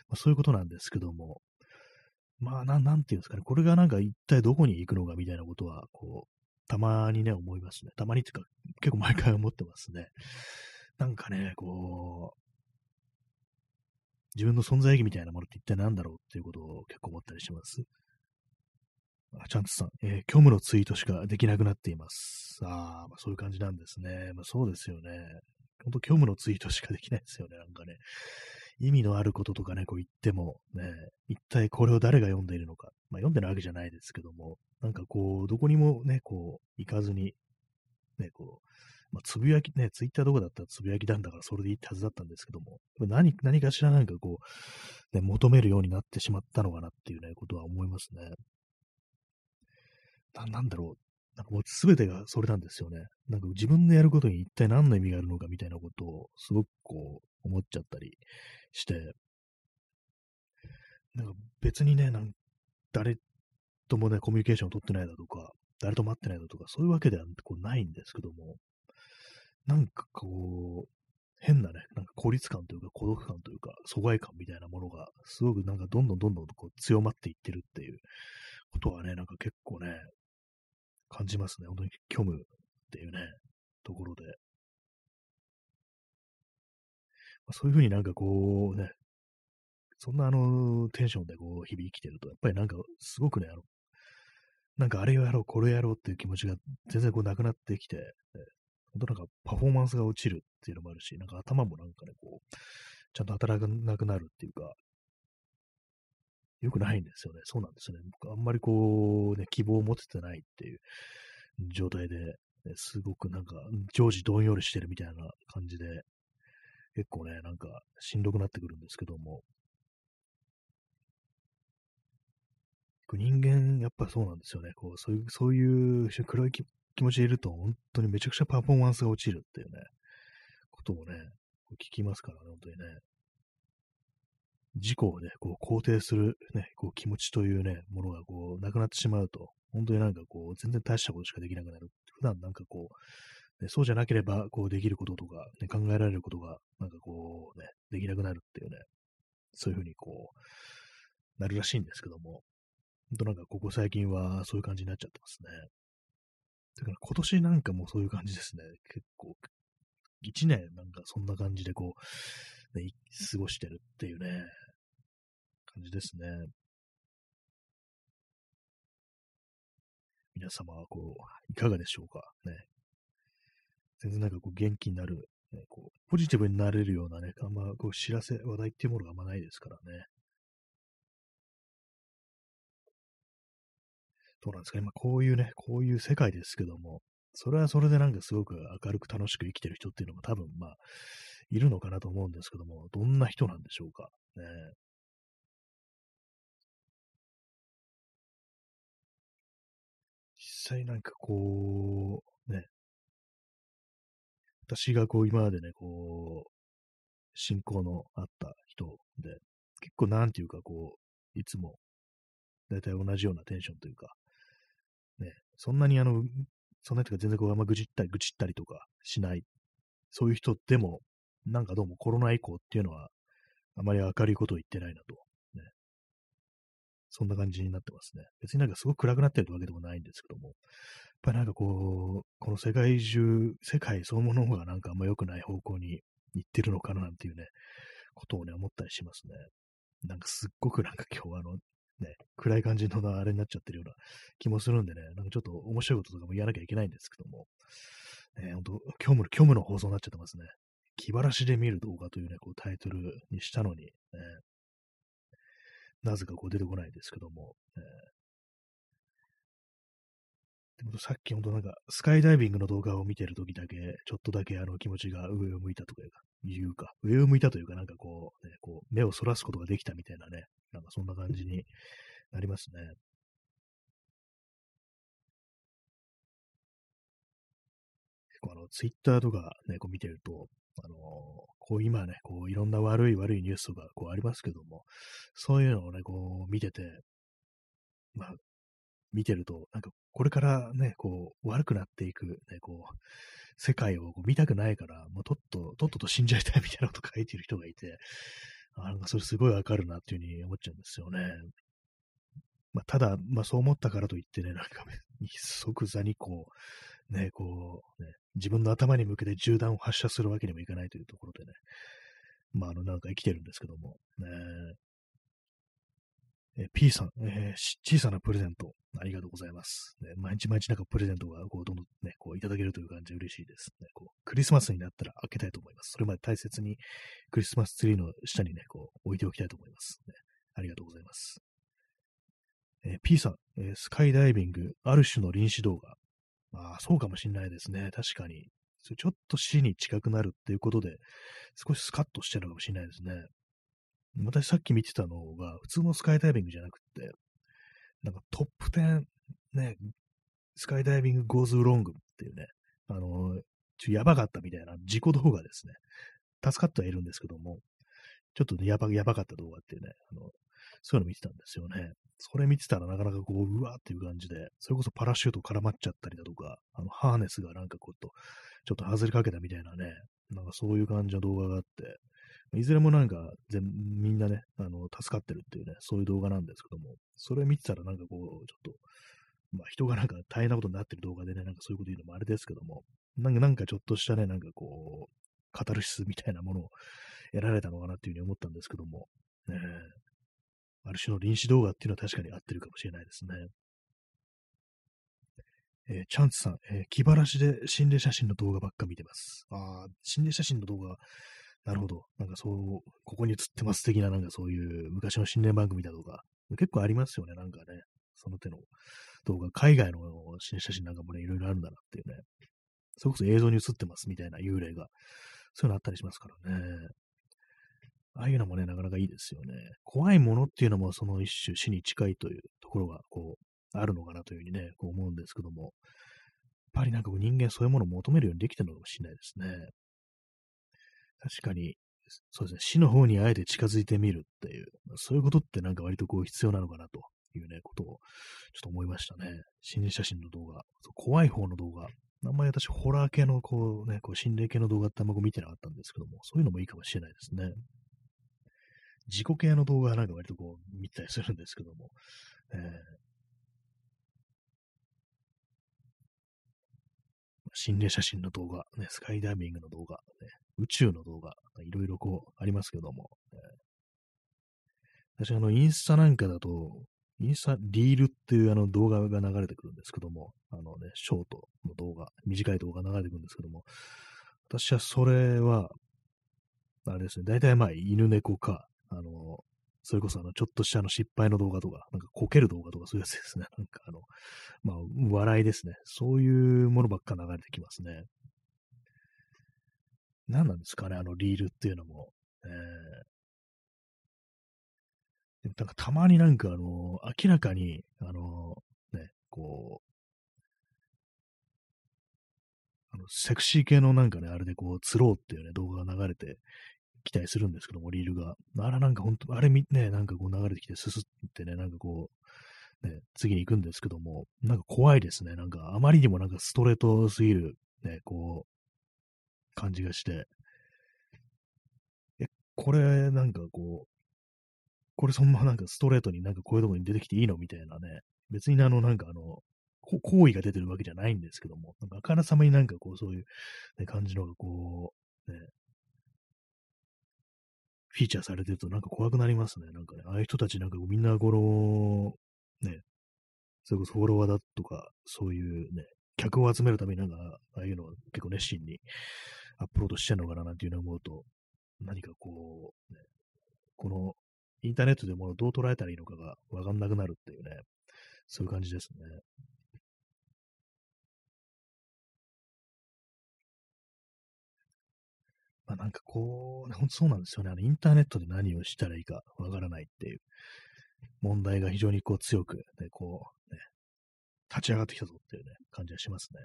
まあ、そういうことなんですけども、まあ、ななんていうんですかね、これがなんか一体どこに行くのかみたいなことは、こう、たまにね、思いますね。たまにっていうか、結構毎回思ってますね。なんかね、こう、自分の存在意義みたいなものって一体何だろうっていうことを結構思ったりします。あ、チャンツさん、えー、虚無のツイートしかできなくなっています。ああ、まあ、そういう感じなんですね。まあ、そうですよね。本当虚無のツイートしかできないですよね。なんかね。意味のあることとかね、こう言っても、ね、一体これを誰が読んでいるのか。まあ、読んでるわけじゃないですけども、なんかこう、どこにもね、こう、行かずに、ね、こう、まあ、つぶやき、ね、ツイッターとかだったらつぶやきなんだからそれでいいってはずだったんですけども、何、何かしらなんかこう、ね、求めるようになってしまったのかなっていうね、ことは思いますね。ななんだろう。なんかもう全てがそれなんですよね。なんか自分でやることに一体何の意味があるのかみたいなことをすごくこう思っちゃったりして、なんか別にね、なん誰ともね、コミュニケーションを取ってないだとか、誰とも会ってないだとか、そういうわけではこうないんですけども、なんかこう、変なね、なんか孤立感というか孤独感というか疎外感みたいなものがすごくなんかどんどんどんどんこう強まっていってるっていうことはね、なんか結構ね、感じますね。本当に虚無っていうね、ところで。まあ、そういうふうになんかこうね、そんなあの、テンションでこう、日々生きてると、やっぱりなんか、すごくね、あの、なんかあれをやろう、これをやろうっていう気持ちが全然こうなくなってきて、本当なんかパフォーマンスが落ちるっていうのもあるし、なんか頭もなんかね、こう、ちゃんと働かなくなるっていうか、良くないんですよね。そうなんですよね。僕あんまりこう、ね、希望を持ててないっていう状態で、ね、すごくなんか、常時どんよりしてるみたいな感じで、結構ね、なんかしんどくなってくるんですけども、人間、やっぱそうなんですよね。こう、そういう、そういう黒い気持ちでいると、本当にめちゃくちゃパフォーマンスが落ちるっていうね、ことをね、聞きますからね、本当にね。自己をね、こう肯定するね、こう気持ちというね、ものがこう、なくなってしまうと、本当になんかこう、全然大したことしかできなくなる。普段なんかこう、ね、そうじゃなければ、こう、できることとか、ね、考えられることが、なんかこう、ね、できなくなるっていうね、そういうふうにこう、なるらしいんですけども、本当なんかここ最近はそういう感じになっちゃってますね。だから今年なんかもそういう感じですね。結構、一年なんかそんな感じでこう、ね、過ごしてるっていうね、感じですね。皆様はこう、いかがでしょうか？ね。全然なんかこう元気になる、ね、こうポジティブになれるようなね、あんまこう知らせ、話題っていうものがあんまないですからね。どうなんですか？ね。まあ、こういうね、こういう世界ですけども、それはそれでなんかすごく明るく楽しく生きてる人っていうのも多分まあ、いるのかなと思うんですけども、どんな人なんでしょうか？ね。際なんかこう、ね、私がこう今までね、こう、信仰のあった人で、結構なんていうかこう、いつも、だいたい同じようなテンションというか、ね、そんなにあの、そんなにか全然こうあんま愚痴ったり、愚痴ったりとかしない、そういう人でも、なんかどうもコロナ以降っていうのは、あまり明るいことを言ってないなと、そんな感じになってますね。別になんかすごく暗くなってるわけでもないんですけども、やっぱりなんかこう、この世界中、世界そのものがなんかあんま良くない方向に行ってるのかななんていうね、ことをね、思ったりしますね。なんかすっごくなんか今日あの、ね、暗い感じのあれになっちゃってるような気もするんでね、なんかちょっと面白いこととかも言わなきゃいけないんですけども、ね、ほんと、虚無の、虚無の放送になっちゃってますね。気晴らしで見る動画というね、こうタイトルにしたのに、ね、なぜかこう出てこないですけども、えーでもさっき本当なんか、スカイダイビングの動画を見てるときだけ、ちょっとだけあの気持ちが上を向いたとかいうか、上を向いたというか、なんかこう、ね、こう目をそらすことができたみたいなね、なんかそんな感じになりますね。結構あの、ツイッターとかね、こう見てると、あのー、こう今ね、こういろんな悪い悪いニュースとかこうありますけども、そういうのをね、こう見てて、まあ、見てると、なんかこれからね、こう悪くなっていく、ね、こう、世界をこう見たくないから、もうとっと、とっとと死んじゃいたいみたいなこと書いてる人がいて、あなんかそれすごいわかるなっていうふうに思っちゃうんですよね。まあ、ただ、まあそう思ったからといってね、なんか 即座にこう、ね、こう、ね、自分の頭に向けて銃弾を発射するわけにもいかないというところでね、まあ、あの、なんか生きてるんですけども、ね、え P さん、えー、小さなプレゼント、ありがとうございます。ね、毎日毎日なんかプレゼントがこうどんどんね、こういただけるという感じで嬉しいです、ね。こうクリスマスになったら開けたいと思います。それまで大切にクリスマスツリーの下にね、こう置いておきたいと思います。ね、ありがとうございます。えー、P さん、えー、スカイダイビング、ある種の臨死動画。まあ、そうかもしんないですね。確かに。ちょっと死に近くなるっていうことで、少しスカッとしてるのかもしれないですね。私さっき見てたのが、普通のスカイダイビングじゃなくて、なんかトップ10、ね、スカイダイビング goes wrong っていうね、あの、ちょやばかったみたいな自己動画ですね。助かってはいるんですけども、ちょっとね、やば、やばかった動画っていうね、あの、そういうの見てたんですよね。それ見てたらなかなかこう、うわーっていう感じで、それこそパラシュート絡まっちゃったりだとか、あの、ハーネスがなんかこうと、ちょっと外れかけたみたいなね、なんかそういう感じの動画があって、いずれもなんか全、みんなね、あの、助かってるっていうね、そういう動画なんですけども、それ見てたらなんかこう、ちょっと、まあ人がなんか大変なことになってる動画でね、なんかそういうこと言うのもあれですけども、なんかなんかちょっとしたね、なんかこう、カタルシスみたいなものを得られたのかなっていうふうに思ったんですけども、ね、ある種の臨死動画っていうのは確かに合ってるかもしれないですね。えー、チャンツさん、えー、気晴らしで心霊写真の動画ばっか見てます。ああ、心霊写真の動画なるほど。なんかそう、ここに映ってます的な、なんかそういう昔の心霊番組だとか、結構ありますよね、なんかね。その手の動画、海外の新写真なんかもね、いろいろあるんだなっていうね。それこそ映像に映ってますみたいな幽霊が、そういうのあったりしますからね。ああいうのもね、なかなかいいですよね。怖いものっていうのもその一種死に近いというところが、こう、あるのかなというふうにね、こう思うんですけども、やっぱりなんか人間そういうものを求めるようにできてるのかもしれないですね。確かに、そうですね、死の方にあえて近づいてみるっていう、そういうことってなんか割とこう必要なのかなというね、ことをちょっと思いましたね。心霊写真の動画、怖い方の動画、あんまり私、ホラー系のこうね、こう心霊系の動画ってあんま見てなかったんですけども、そういうのもいいかもしれないですね。自己系の動画なんか割とこう見たりするんですけども、えー、心霊写真の動画、ね、スカイダイビングの動画、ね、宇宙の動画、いろいろこうありますけども、えー、私あの、インスタなんかだと、インスタリールっていうあの動画が流れてくるんですけども、あのね、ショートの動画、短い動画流れてくるんですけども、私はそれは、あれですね、大体まあ犬猫か、あの、それこそあの、ちょっとしたの失敗の動画とか、なんかこける動画とかそういうやつですね。なんかあの、まあ、笑いですね。そういうものばっか流れてきますね。何なんですかね、あのリールっていうのも。えー、なんかたまになんかあの、明らかに、あの、ね、こう、あの、セクシー系のなんかね、あれでこう、釣ろうっていうね、動画が流れてきたりするんですけども、リールが。あれなんか本当、あれみ、ね、なんかこう流れてきて、すすってね、なんかこう、ね、次に行くんですけども、なんか怖いですね。なんかあまりにもなんかストレートすぎる、ね、こう、感じがして、え、これなんかこう、これそんななんかストレートになんかこういうとこに出てきていいのみたいなね、別にあのなんかあの、行為が出てるわけじゃないんですけども、なんかあからさまになんかこうそういう、ね、感じのがこう、ね、フィーチャーされてるとなんか怖くなりますね。なんかね、ああいう人たちなんかみんなこの、ね、それこそフォロワーだとか、そういうね、客を集めるためになんか、ああいうのを結構熱心にアップロードしてんのかななんていうのを思うと、何かこう、ね、このインターネットでものをどう捉えたらいいのかがわかんなくなるっていうね、そういう感じですね。なんかこう、本当そうなんですよね。あのインターネットで何をしたらいいかわからないっていう問題が非常にこう強く、ね、こう、ね、立ち上がってきたぞっていうね、感じがしますね。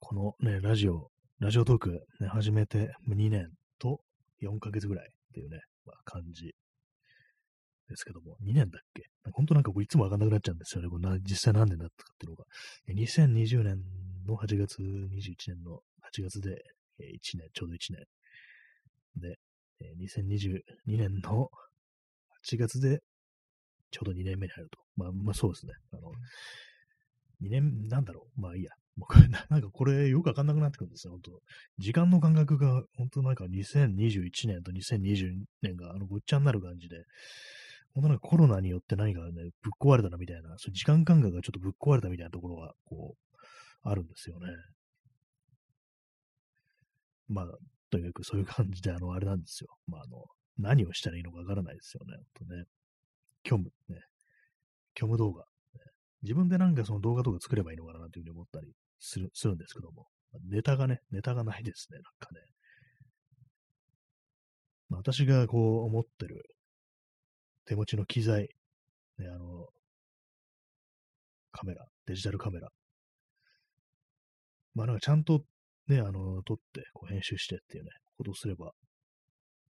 このね、ラジオ、ラジオトーク、ね、始めて2年と4ヶ月ぐらいっていうね、まあ、感じですけども、2年だっけ？本当なんかこういつもわかんなくなっちゃうんですよね。こな実際何年だったかっていうのが。2020年の8月、21年の8月で1年、ちょうど1年。で、2022年の8月でちょうど2年目に入ると。まあ、まあそうですね。あの、2年、なんだろう。まあいいや。もうなんかこれよくわかんなくなってくるんですよ、本当時間の感覚が、本当なんか2021年と2020年があのごっちゃになる感じで、本当なんかコロナによって何かね、ぶっ壊れたなみたいな、そういう時間感覚がちょっとぶっ壊れたみたいなところが、こう、あるんですよね。まあ、とにかくそういう感じで、あの、あれなんですよ。まあ、あの、何をしたらいいのかわからないですよね。本当ね。虚無、ね。虚無動画、ね。自分でなんかその動画とか作ればいいのかなというふうに思ったりする、するんですけども。ネタがね、ネタがないですね、なんかね。まあ、私がこう思ってる手持ちの機材、ね、あの、カメラ、デジタルカメラ。まあなんかちゃんとね、あの、撮って、こう編集してっていうね、ことをすれば、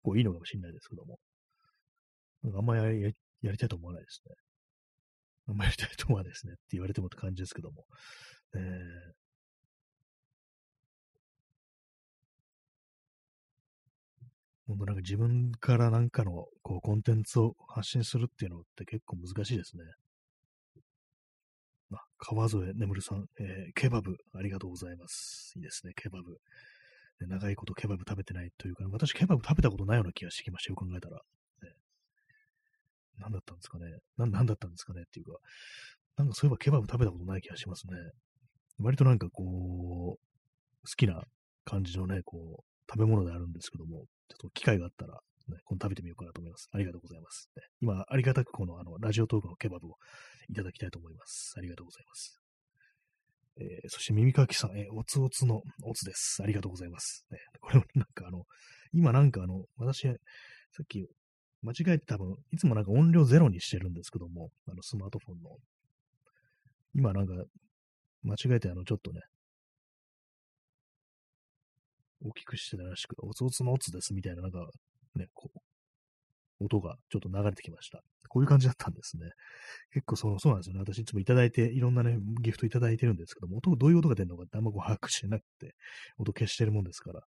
こういいのかもしれないですけども。なんかあんまりやりやりたいと思わないですね。あんまりやりたいと思わないですねって言われてもって感じですけども。えー、もうなんか自分からなんかのこうコンテンツを発信するっていうのって結構難しいですね。あ、川添眠さん、えー、ケバブ、ありがとうございます。いいですね、ケバブ。長いことケバブ食べてないというか、私ケバブ食べたことないような気がしてきましたよ、考えたら。ね、何だったんですかね。何だったんですかねっていうか、なんかそういえばケバブ食べたことない気がしますね。割となんかこう、好きな感じのね、こう、食べ物であるんですけども、ちょっと機会があったら、ね、今度食べてみようかなと思います。ありがとうございます。ね、今、ありがたくこのあのラジオトークのケバブをいただきたいと思います。ありがとうございます。えー、そして耳かきさん、えー、おつおつのおつです。ありがとうございます。ね、これもなんかあの、今なんかあの、私、さっき間違えて多分、いつもなんか音量ゼロにしてるんですけども、あのスマートフォンの。今なんか、間違えてあの、ちょっとね、大きくしてたらしく、おつおつのおつですみたいな、なんか、ね、こう、音がちょっと流れてきました。こういう感じだったんですね。結構その、そうなんですよね。私いつもいただいて、いろんなね、ギフトいただいてるんですけども、音、どういう音が出るのかってあんまこう把握してなくて、音消してるもんですから、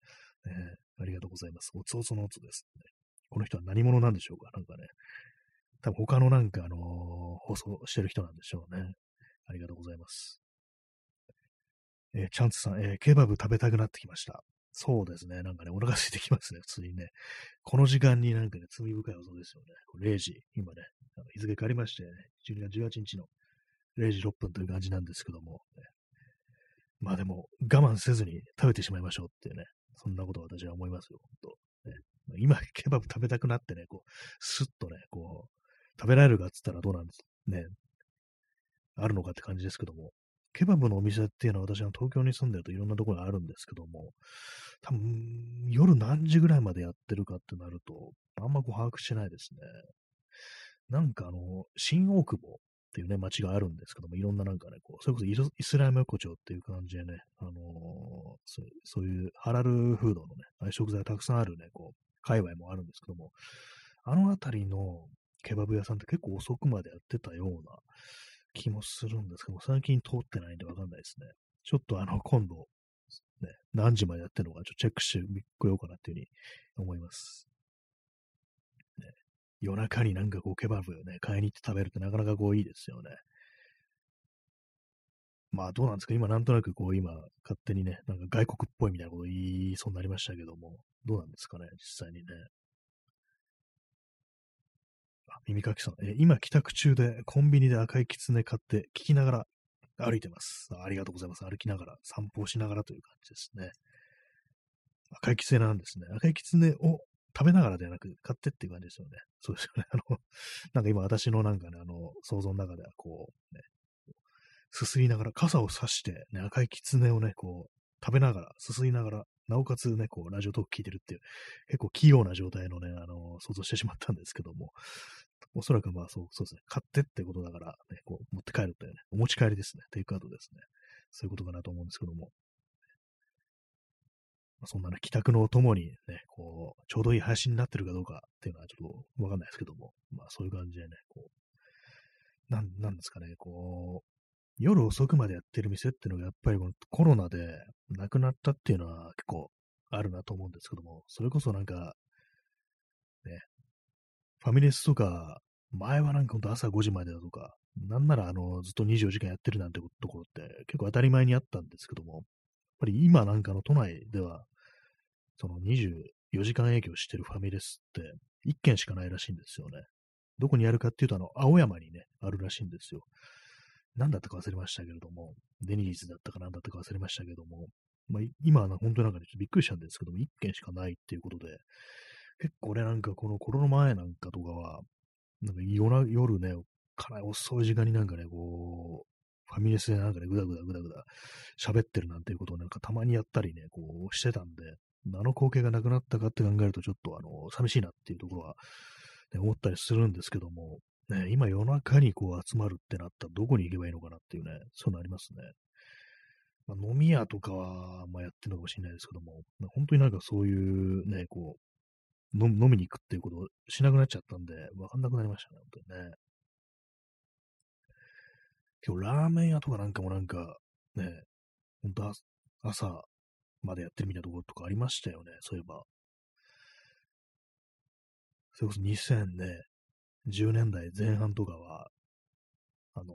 えー、ありがとうございます。おつおつのおつです、ね。この人は何者なんでしょうか？なんかね、多分他のなんかあのー、放送してる人なんでしょうね。ありがとうございます。えー、チャンツさん、えー、ケバブ食べたくなってきました。そうですね。なんかね、お腹空いてきますね、普通にね。この時間になんかね、罪深い音ですよね。0時、今ね、日付変わりまして、ね、12月18日の0時6分という感じなんですけども、ね、まあでも、我慢せずに食べてしまいましょうっていうね、そんなことを私は思いますよ、本当ね、今、ケバブ食べたくなってね、こう、スッとね、こう、食べられるかっつったらどうなんですね、あるのかって感じですけども、ケバブのお店っていうのは私は東京に住んでるといろんなところがあるんですけども、多分夜何時ぐらいまでやってるかってなると、あんまこう把握してないですね。なんかあの、新大久保っていうね、街があるんですけども、いろんななんかね、こう、それこそイスラム横丁っていう感じでね、あのー、そそういうハラルフードのね、食材がたくさんあるね、こう、界隈もあるんですけども、あの辺りのケバブ屋さんって結構遅くまでやってたような気もするんですけども、最近通ってないんでわかんないですね。ちょっとあの、今度、ね、何時までやってるのか、ちょっとチェックしてみこようかなっていうふうに思います。ね、夜中になんかこう、ケバブね、買いに行って食べるってなかなかこう、いいですよね。まあ、どうなんですか？今、なんとなくこう、今、勝手にね、なんか外国っぽいみたいなこと言いそうになりましたけども、どうなんですかね？実際にね。耳かきさん、え今帰宅中でコンビニで赤いキツネ買って聞きながら歩いてますあ。りがとうございます。歩きながら、散歩をしながらという感じですね。赤いキツネなんですね。赤いキツネを食べながらではなく、買ってっていう感じですよね。そうですよね。あの、なんか今私のなんかね、あの、想像の中ではこう、ね、すすりながら、傘を差して、ね、赤いキツネをね、こう、食べながら、すすりながら、なおかつね、こう、ラジオトーク聞いてるっていう、結構器用な状態のね、あの、想像してしまったんですけども、おそらくまあそう、そうですね、買ってってことだから、ね、こう、持って帰るってね、お持ち帰りですね、テイクアウトですね。そういうことかなと思うんですけども。まあ、そんなね、帰宅のともにね、こう、ちょうどいい配信になってるかどうかっていうのはちょっとわかんないですけども、まあそういう感じでね、こう、なん、なんですかね、こう、夜遅くまでやってる店っていうのがやっぱりこのコロナでなくなったっていうのは結構あるなと思うんですけども、それこそなんか、ね、ファミレスとか、前はなんかほんと朝5時までだとか、なんならあのずっと24時間やってるなんてところって結構当たり前にあったんですけども、やっぱり今なんかの都内では、その24時間営業してるファミレスって1軒しかないらしいんですよね。どこにあるかっていうと、あの、青山にね、あるらしいんですよ。何だったか忘れましたけれども、デニーズだったか何だったか忘れましたけれども、まあ、今は本当なんかね、ちょっとびっくりしたんですけども、1件しかないっていうことで、結構ね、なんかこのコロナ前なんかとかは、なんか夜夜ね、かなり遅い時間になんかね、こう、ファミレスでなんかね、ぐだぐだぐだぐだ喋ってるなんていうことをなんかたまにやったりね、こうしてたんで、あの光景がなくなったかって考えるとちょっとあの、寂しいなっていうところは、ね、思ったりするんですけども、ね、今夜中にこう集まるってなったらどこに行けばいいのかなっていうね、そういうのありますね。まあ、飲み屋とかは、まあ、やってるのかもしれないですけども、本当になんかそういうね、こう、飲みに行くっていうことをしなくなっちゃったんで、わかんなくなりましたね、本当にね。今日ラーメン屋とかなんかもなんか、ね、本当朝までやってるみたいなところとかありましたよね、そういえば。それこそ2000ね、10年代前半とかは、あの、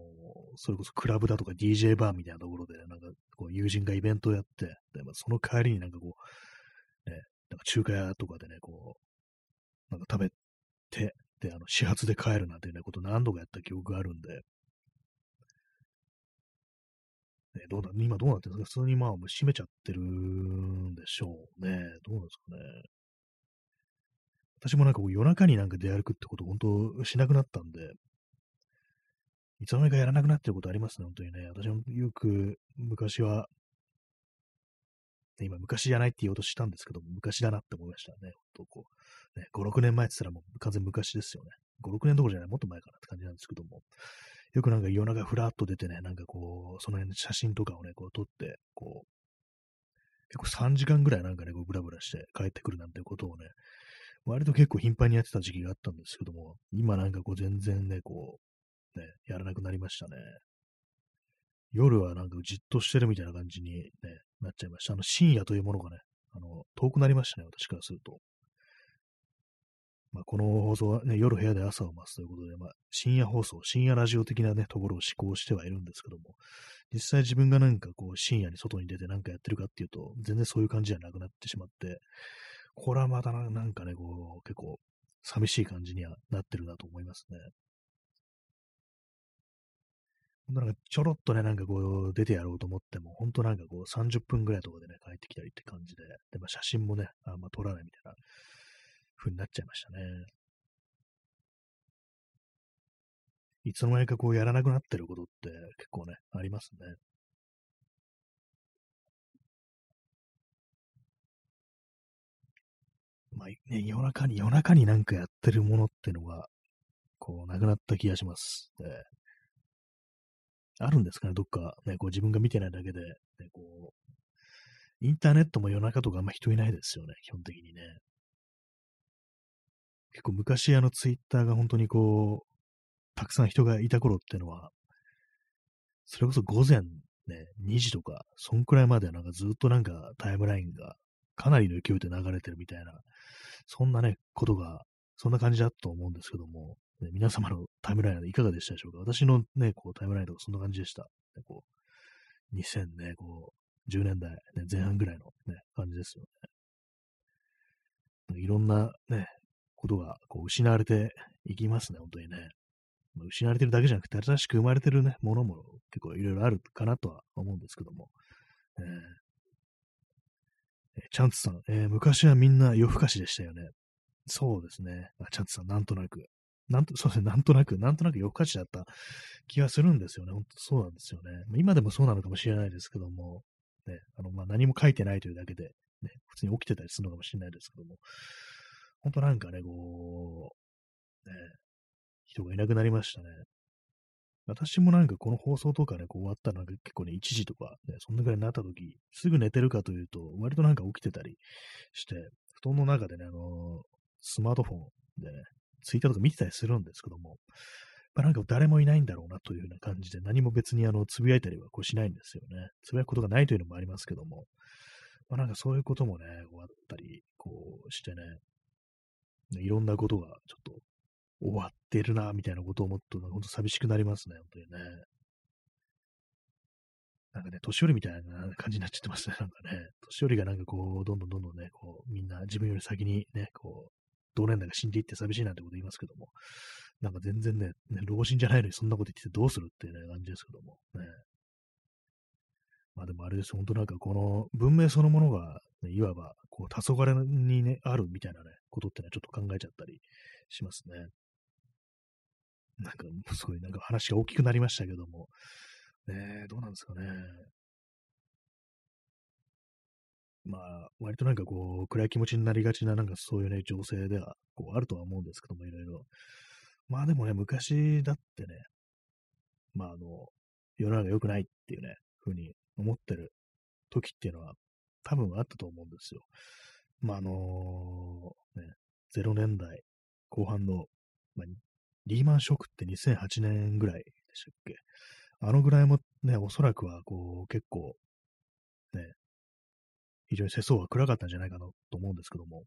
それこそクラブだとか DJ バーみたいなところで、なんか、こう、友人がイベントをやって、で、まあ、その帰りになんかこう、ね、なんか中華屋とかでね、こう、なんか食べて、で、あの、始発で帰るなんていうね、こと何度かやった記憶があるんで、ね、どうだ、今どうなってるんですか？普通にまあ、もう閉めちゃってるんでしょうね。どうなんですかね。私もなんかこう夜中になんか出歩くってこと本当しなくなったんで、いつの間にかやらなくなってることありますね、本当にね。私もよく昔は、今昔じゃないって言おうとしたんですけども、昔だなって思いましたね。本当こう、ね、5、6年前って言ったらもう完全昔ですよね。5、6年どころじゃない、もっと前かなって感じなんですけども、よくなんか夜中ふらっと出てね、なんかこう、その辺の写真とかをね、こう撮って、こう、結構3時間ぐらいなんかね、こうブラブラして帰ってくるなんてことをね、割と結構頻繁にやってた時期があったんですけども、今なんかこう全然ね、こう、ね、やらなくなりましたね。夜はなんかじっとしてるみたいな感じに、ね、なっちゃいました。あの深夜というものがね、あの、遠くなりましたね、私からすると。まあ、この放送はね、夜部屋で朝を待つということで、まあ、深夜放送、深夜ラジオ的なね、ところを思考してはいるんですけども、実際自分がなんかこう、深夜に外に出てなんかやってるかっていうと、全然そういう感じじゃなくなってしまって、これはまたなんかね、こう、結構寂しい感じにはなってるなと思いますね。なんかちょろっとね、なんかこう出てやろうと思っても、ほんとなんかこう30分ぐらいとかでね、帰ってきたりって感じで、で、まあ、写真もね、あんま撮らないみたいな風になっちゃいましたね。いつの間にかこうやらなくなってることって結構ね、ありますね。まあ、ね、夜中に、夜中になんかやってるものっていうのが、こう、なくなった気がします。えあるんですかね、どっか、ね、こう自分が見てないだけで、ね、こう、インターネットも夜中とかあんま人いないですよね、基本的にね。結構昔あのツイッターが本当にこう、たくさん人がいた頃っていうのは、それこそ午前ね、2時とか、そんくらいまではなんかずっとなんかタイムラインがかなりの勢いで流れてるみたいな、そんなね、ことが、そんな感じだと思うんですけども、ね、皆様のタイムラインはいかがでしたでしょうか？私のね、こうタイムラインとかそんな感じでした。ね、こう2000ね、こう、10年代、ね、前半ぐらいのね、感じですよね。いろんなね、ことがこう失われていきますね、本当にね。まあ、失われてるだけじゃなくて、新しく生まれてるね、ものも結構いろいろあるかなとは思うんですけども。えーチャンツさん、えー、昔はみんな夜更かしでしたよね。そうですね。あチャンツさん、なんとなく。なんと、そうですね、なんとなく、なんとなく夜更かしだった気がするんですよね。本当そうなんですよね。今でもそうなのかもしれないですけども、ね、あの、まあ、何も書いてないというだけで、ね、普通に起きてたりするのかもしれないですけども、本当なんかね、こう、ね、人がいなくなりましたね。私もなんかこの放送とかね、こう終わったらなんか結構ね、1時とか、ね、そんなぐらいになった時、すぐ寝てるかというと、割となんか起きてたりして、布団の中でね、あのー、スマートフォンでね、ツイッターとか見てたりするんですけども、まあ、なんか誰もいないんだろうなというような感じで、何も別にあの、つぶやいたりはこうしないんですよね。つぶやくことがないというのもありますけども、まあ、なんかそういうこともね、こうあったり、こうしてね、いろんなことがちょっと終わってるな、みたいなことを思うと、本当寂しくなりますね、本当にね。なんかね、年寄りみたいな感じになっちゃってますね、なんかね。年寄りがなんかこう、どんどんどんどんね、こう、みんな自分より先にね、こう、同年代が死んでいって寂しいなんてこと言いますけども、なんか全然ね、ね老人じゃないのにそんなこと言ってどうするっていうね、感じですけども、ね。まあでもあれです、本当なんかこの文明そのものが、ね、いわば、こう、黄昏にね、あるみたいなね、ことってね、ちょっと考えちゃったりしますね。なんか、すごいなんか話が大きくなりましたけども、ねどうなんですかね。まあ、割となんかこう、暗い気持ちになりがちな、なんかそういうね、情勢では、こう、あるとは思うんですけども、いろいろ。まあでもね、昔だってね、まああの、世の中良くないっていうね、ふうに思ってる時っていうのは、多分あったと思うんですよ。まああのね、0年代後半の、まあ、リーマンショックって2008年ぐらいでしたっけあのぐらいもね、おそらくはこう結構、非常に世相は暗かったんじゃないかなと思うんですけども、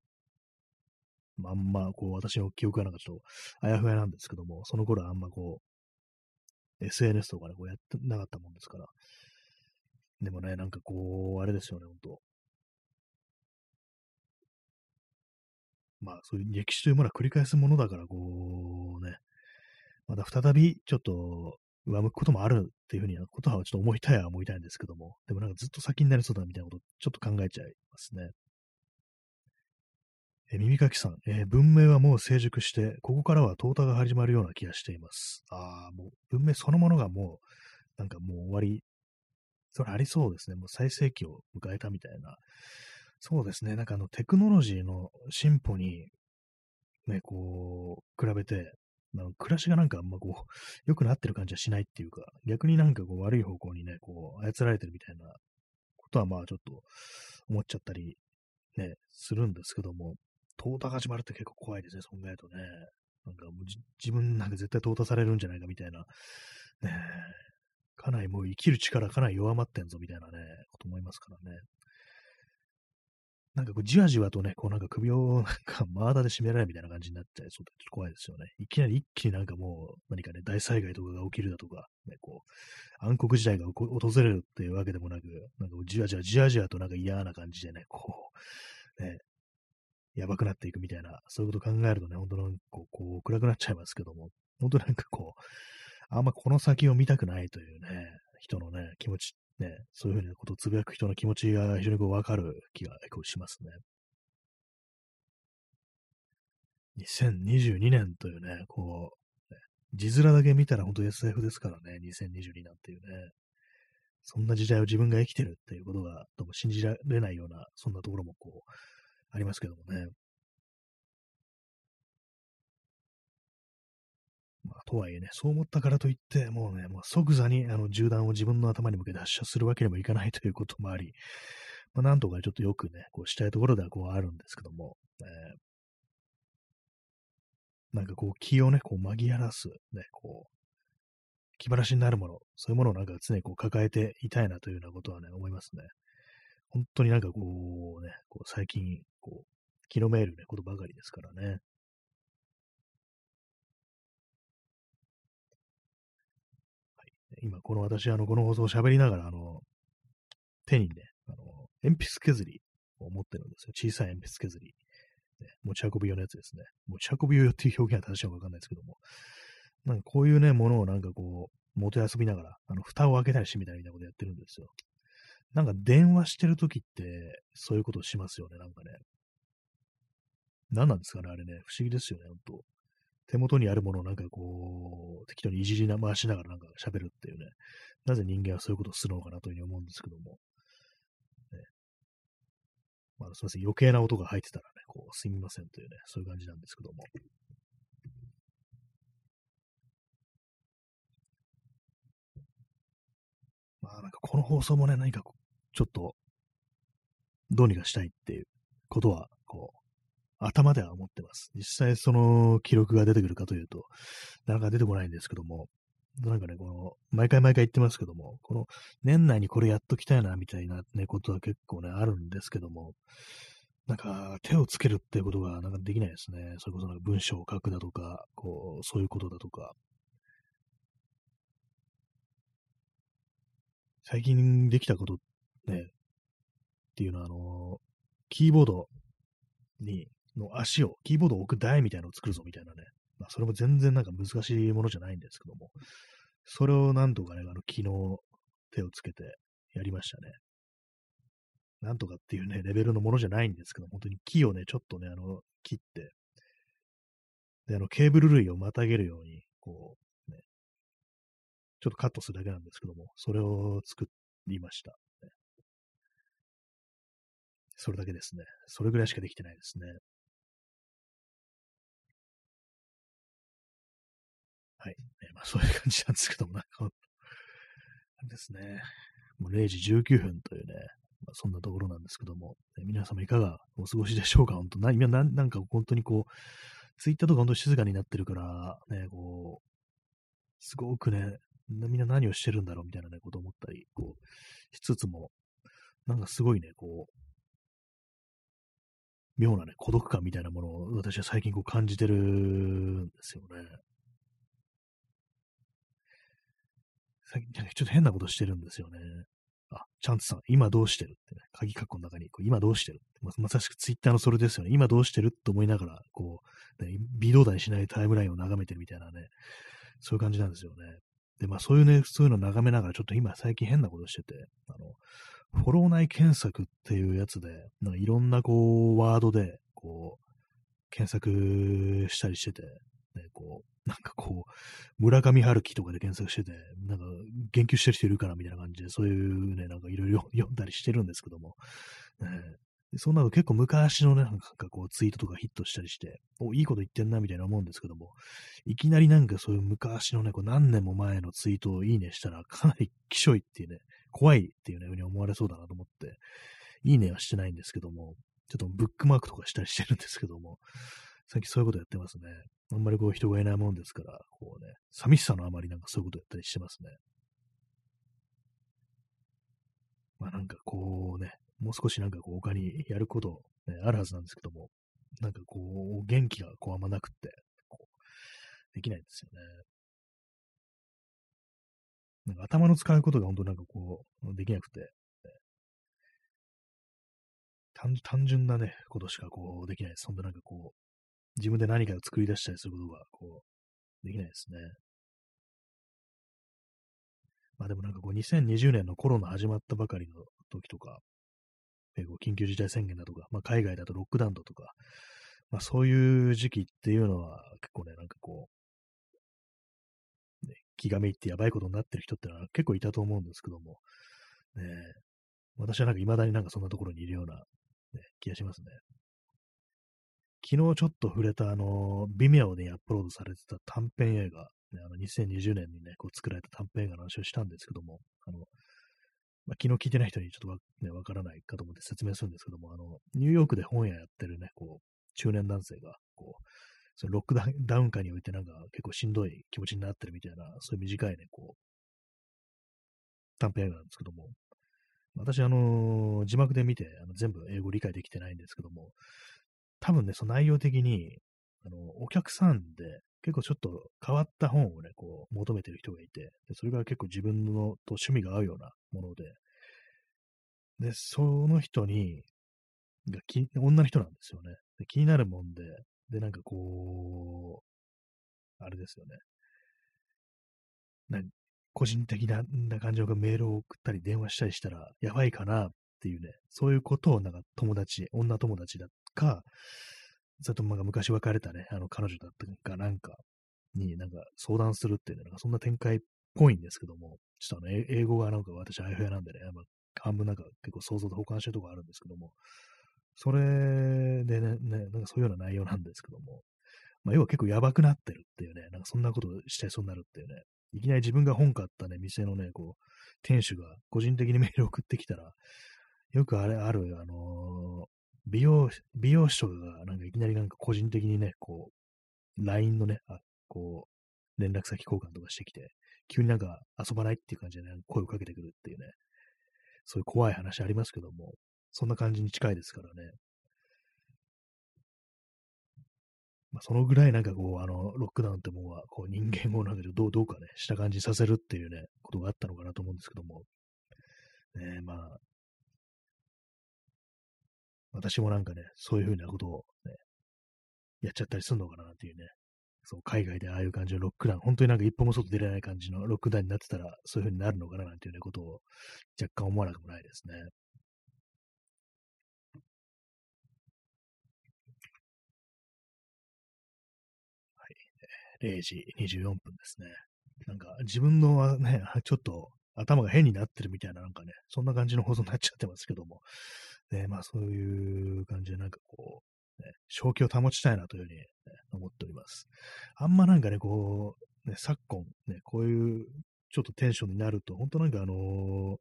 まあ、んまこう私の記憶がなんかちょっとあやふやなんですけども、その頃はあんまこう、SNS とかね、こうやってなかったもんですから、でもね、なんかこう、あれですよね、ほんと。まあ、そういう歴史というものは繰り返すものだから、こうね、また再びちょっと上向くこともあるっていうふうには、ことはちょっと思いたいは思いたいんですけども、でもなんかずっと先になりそうだみたいなこと、ちょっと考えちゃいますね。え耳かきさん、えー、文明はもう成熟して、ここからは淘汰が始まるような気がしています。ああ、もう文明そのものがもう、なんかもう終わり、それありそうですね。もう最盛期を迎えたみたいな。そうですね。なんかあのテクノロジーの進歩に、ね、こう、比べて、暮らしがなんかあんまこう、良くなってる感じはしないっていうか、逆になんかこう悪い方向にね、こう、操られてるみたいなことはまあちょっと思っちゃったりね、するんですけども、淘汰が始まるって結構怖いですね、そう考えるとね。なんかもう自分なんか絶対淘汰されるんじゃないかみたいな、ねかなりもう生きる力かなり弱まってんぞみたいなね、こと思いますからね。なんかこう、じわじわとね、こうなんか首をなんかマーダーで締められるみたいな感じになっちゃいそうで、ちょっと怖いですよね。いきなり一気になんかもう、何かね、大災害とかが起きるだとか、ね、こう、暗黒時代が訪れるっていうわけでもなく、なんかじわじわじわじわとなんか嫌な感じでね、こう、ね、やばくなっていくみたいな、そういうこと考えるとね、本当のこう、こう暗くなっちゃいますけども、本当なんかこう、あんまこの先を見たくないというね、人のね、気持ちね、そういうふうなことをつぶやく人の気持ちが非常にこう分かる気がこうしますね。2022年というね、こう、ね、字面だけ見たら本当 SF ですからね、2022年っていうね。そんな時代を自分が生きてるっていうことが、どうも信じられないような、そんなところもこう、ありますけどもね。まあ、とはいえね、そう思ったからといって、もうね、もう即座にあの銃弾を自分の頭に向けて発射するわけにもいかないということもあり、まあ、なんとかちょっとよくね、こうしたいところではこうあるんですけども、えー、なんかこう気をね、こう紛らす、ね、こう、気晴らしになるもの、そういうものをなんか常にこう抱えていたいなというようなことはね、思いますね。本当になんかこうね、こう最近、こう、気のめいるね、ことばかりですからね。今、この私、あの、この放送を喋りながら、あの、手にね、あの、鉛筆削りを持ってるんですよ。小さい鉛筆削り。ね、持ち運び用のやつですね。持ち運び用っていう表現は正しいのかわかんないですけども。なんかこういうね、ものをなんかこう、持て遊びながら、あの、蓋を開けたりしてみたいなことやってるんですよ。なんか電話してるときって、そういうことをしますよね、なんかね。何なんですかね、あれね。不思議ですよね、ほんと。手元にあるものをなんかこう、適当にいじりな回しながらなんか喋るっていうね。なぜ人間はそういうことをするのかなというふうに思うんですけども。ね、まあ、すみません。余計な音が入ってたらね、こう、すみませんというね、そういう感じなんですけども。まあなんかこの放送もね、何かちょっと、どうにかしたいっていうことは、こう、頭では思ってます。実際その記録が出てくるかというと、なかなか出てこないんですけども、なんかね、この、毎回毎回言ってますけども、この、年内にこれやっときたいな、みたいなね、ことは結構ね、あるんですけども、なんか、手をつけるっていうことが、なんかできないですね。それこそなんか文章を書くだとか、こう、そういうことだとか、最近できたことね、っていうのは、あの、キーボードに、の足を、キーボードを置く台みたいなのを作るぞみたいなね。まあ、それも全然なんか難しいものじゃないんですけども、それをなんとかね、あの、昨日手をつけてやりましたね。なんとかっていうね、レベルのものじゃないんですけど、本当に木をね、ちょっとね、あの、切って、で、あの、ケーブル類をまたげるように、こう、ねちょっとカットするだけなんですけども、それを作りました。それだけですね。それぐらいしかできてないですね。はい。えまあ、そういう感じなんですけども、なんか、ですね。もう0時19分というね、まあ、そんなところなんですけども、ね、皆様いかがお過ごしでしょうか？本当な、今な、なんか本当にこう、ツイッターとか本当に静かになってるから、ね、こう、すごくね、みんな何をしてるんだろうみたいなね、こと思ったり、こう、しつつも、なんかすごいね、こう、妙なね、孤独感みたいなものを私は最近こう感じてるんですよね。最近、ちょっと変なことしてるんですよね。あ、チャンツさん、今どうしてるってね、鍵括弧の中に、こう今どうしてるままさしくツイッターのそれですよね。今どうしてると思いながら、こう、ね、微動だにしないタイムラインを眺めてるみたいなね、そういう感じなんですよね。で、まあそういうね、そういうのを眺めながら、ちょっと今最近変なことしてて、あの、フォロー内検索っていうやつで、なんかいろんなこう、ワードで、こう、検索したりしてて、ね、こう、なんかこう、村上春樹とかで検索してて、なんか言及してる人いるからみたいな感じで、そういうね、なんかいろいろ読んだりしてるんですけども、ね、そんなの結構昔のね、なんかこうツイートとかヒットしたりして、お、いいこと言ってんなみたいな思うんですけども、いきなりなんかそういう昔のね、こう何年も前のツイートをいいねしたらかなりきしょいっていうね、怖いっていうね、ふうに思われそうだなと思って、いいねはしてないんですけども、ちょっとブックマークとかしたりしてるんですけども、最近そういうことやってますね。あんまりこう人がいないもんですから、こうね、寂しさのあまりなんかそういうことやったりしてますね。まあなんかこうね、もう少しなんかこう他にやること、ね、あるはずなんですけども、なんかこう、元気がこうあんまなくって、こうできないんですよね。なんか頭の使うことが本当なんかこう、できなくて、単単純なね、ことしかこうできないです。本当なんかこう、自分で何かを作り出したりすることがこう、できないですね。まあでもなんかこう2020年のコロナ始まったばかりの時とか、結構緊急事態宣言だとか、まあ、海外だとロックダウンだとか、まあ、そういう時期っていうのは結構ね、なんかこう、ね、気がめいってやばいことになってる人ってのは結構いたと思うんですけども、ね、私はなんか未だになんかそんなところにいるような、ね、気がしますね。昨日ちょっと触れたあの、微妙にアップロードされてた短編映画、ね、あの2020年にね、こう作られた短編映画の話をしたんですけども、あの、まあ、昨日聞いてない人にちょっとわ,、ね、わからないかと思って説明するんですけども、あの、ニューヨークで本屋やってるね、こう、中年男性が、こう、そのロックダウン下においてなんか結構しんどい気持ちになってるみたいな、そういう短いね、こう、短編映画なんですけども、私、あのー、字幕で見て、あの全部英語理解できてないんですけども、多分ね、その内容的に、あの、お客さんで結構ちょっと変わった本をね、こう、求めてる人がいて、でそれが結構自分のと趣味が合うようなもので、で、その人に、がき女の人なんですよねで。気になるもんで、で、なんかこう、あれですよね。な個人的な感情がメールを送ったり電話したりしたら、やばいかなっていうね、そういうことをなんか友達、女友達だっか、ざっとまあ昔別れたね、あの彼女だったかなんかになんか相談するっていうね、なんかそんな展開っぽいんですけども、ちょっとあの英語がなんか私あやふやなんでね、まあ、半分なんか結構想像で保管してるとこあるんですけども、それでね、ねなんかそういうような内容なんですけども、まあ、要は結構やばくなってるっていうね、なんかそんなことしちゃいそうになるっていうね、いきなり自分が本買ったね、店のね、こう、店主が個人的にメール送ってきたら、よくあれ、ある、あの、美容、美容師とかが、なんかいきなりなんか個人的にね、こう、LINE のね、あこう、連絡先交換とかしてきて、急になんか遊ばないっていう感じでね、声をかけてくるっていうね、そういう怖い話ありますけども、そんな感じに近いですからね。まあ、そのぐらいなんかこう、あの、ロックダウンってものは、こう、人間をなんかどう、どうかね、した感じさせるっていうね、ことがあったのかなと思うんですけども、ね、まあ、私もなんかね、そういうふうなことをね、やっちゃったりするのかなっていうね、そう、海外でああいう感じのロックダウン、本当になんか一歩も外出れない感じのロックダウンになってたら、そういう風になるのかななんていうね、ことを若干思わなくもないですね。はい。0時24分ですね。なんか自分のはね、ちょっと頭が変になってるみたいな、なんかね、そんな感じの放送になっちゃってますけども、ね、まあそういう感じでなんかこう、ね、正気を保ちたいなというふうに、ね、思っております。あんまなんかね、こう、ね、昨今、ね、こういうちょっとテンションになると、本当なんかあのー、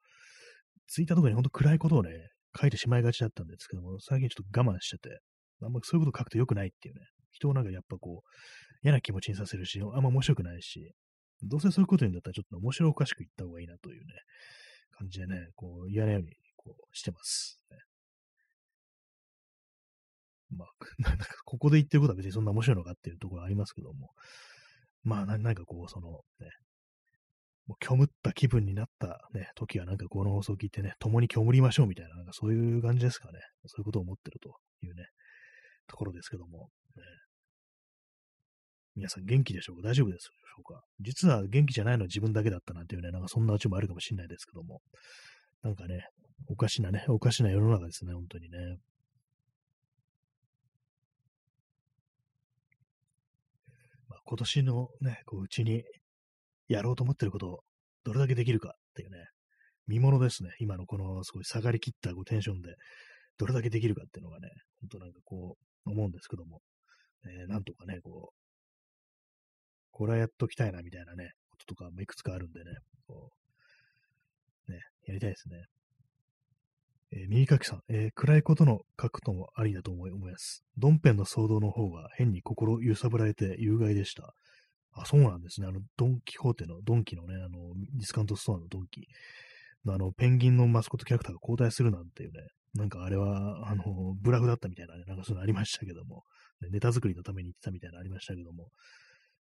ツイッターとかに本当暗いことをね、書いてしまいがちだったんですけども、最近ちょっと我慢してて、あんまそういうこと書くと良くないっていうね、人をなんかやっぱこう、嫌な気持ちにさせるし、あんま面白くないし、どうせそういうこと言うんだったらちょっと面白おかしく言った方がいいなというね、感じでね、こう嫌なようにこうしてます、ね。まあ、なんかここで言ってることは別にそんな面白いのかっていうところありますけども、まあ、なんかこう、そのね、もう虚無った気分になったね、時はなんかこの放送を聞いてね、共に虚無りましょうみたいな、なんかそういう感じですかね。そういうことを思ってるというね、ところですけども、ね、皆さん元気でしょうか？大丈夫でしょうか？実は元気じゃないのは自分だけだったなんていうね、なんかそんなうちもあるかもしれないですけども、なんかね、おかしなね、おかしな世の中ですね、本当にね。今年のね、こう、うちにやろうと思ってることをどれだけできるかっていうね、見物ですね。今のこのすごい下がりきったこうテンションで、どれだけできるかっていうのがね、ほんとなんかこう、思うんですけども、えー、なんとかね、こう、これはやっときたいなみたいなね、こととかもいくつかあるんでね、こう、ね、やりたいですね。えー、右書きさん、えー、暗いことの書くともありだと思います。ドンペンの騒動の方が変に心揺さぶられて有害でした。あ、そうなんですね。あの、ドンキホーテの、ドンキのね、あの、ディスカウントストアのドンキのあの、ペンギンのマスコットキャラクターが交代するなんていうね、なんかあれは、あの、ブラフだったみたいなね、なんかそういうのありましたけども、ネタ作りのために言ってたみたいなのありましたけども、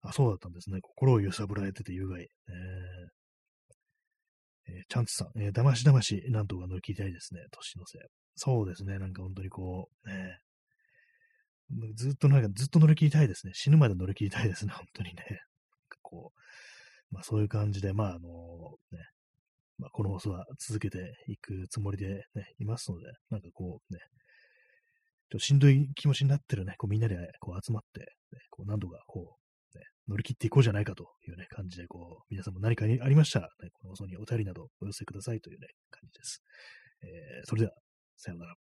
あ、そうだったんですね。心を揺さぶられてて有害。えーえ、チャンツさん、えー、だましだまし、なんとか乗り切りたいですね、年のせい。そうですね、なんか本当にこう、ね、ずっとなんかずっと乗り切りたいですね。死ぬまで乗り切りたいですね、本当にね。こう、まあそういう感じで、まああの、ね、まあこの放送は続けていくつもりでね、いますので、なんかこうね、ちょっとしんどい気持ちになってるね、こうみんなでこう集まって、ね、こう何度かこう、乗り切っていこうじゃないかというね、感じで、こう、皆さんも何かにありましたら、ね、この放送にお便りなどお寄せくださいというね、感じです。えー、それでは、さようなら。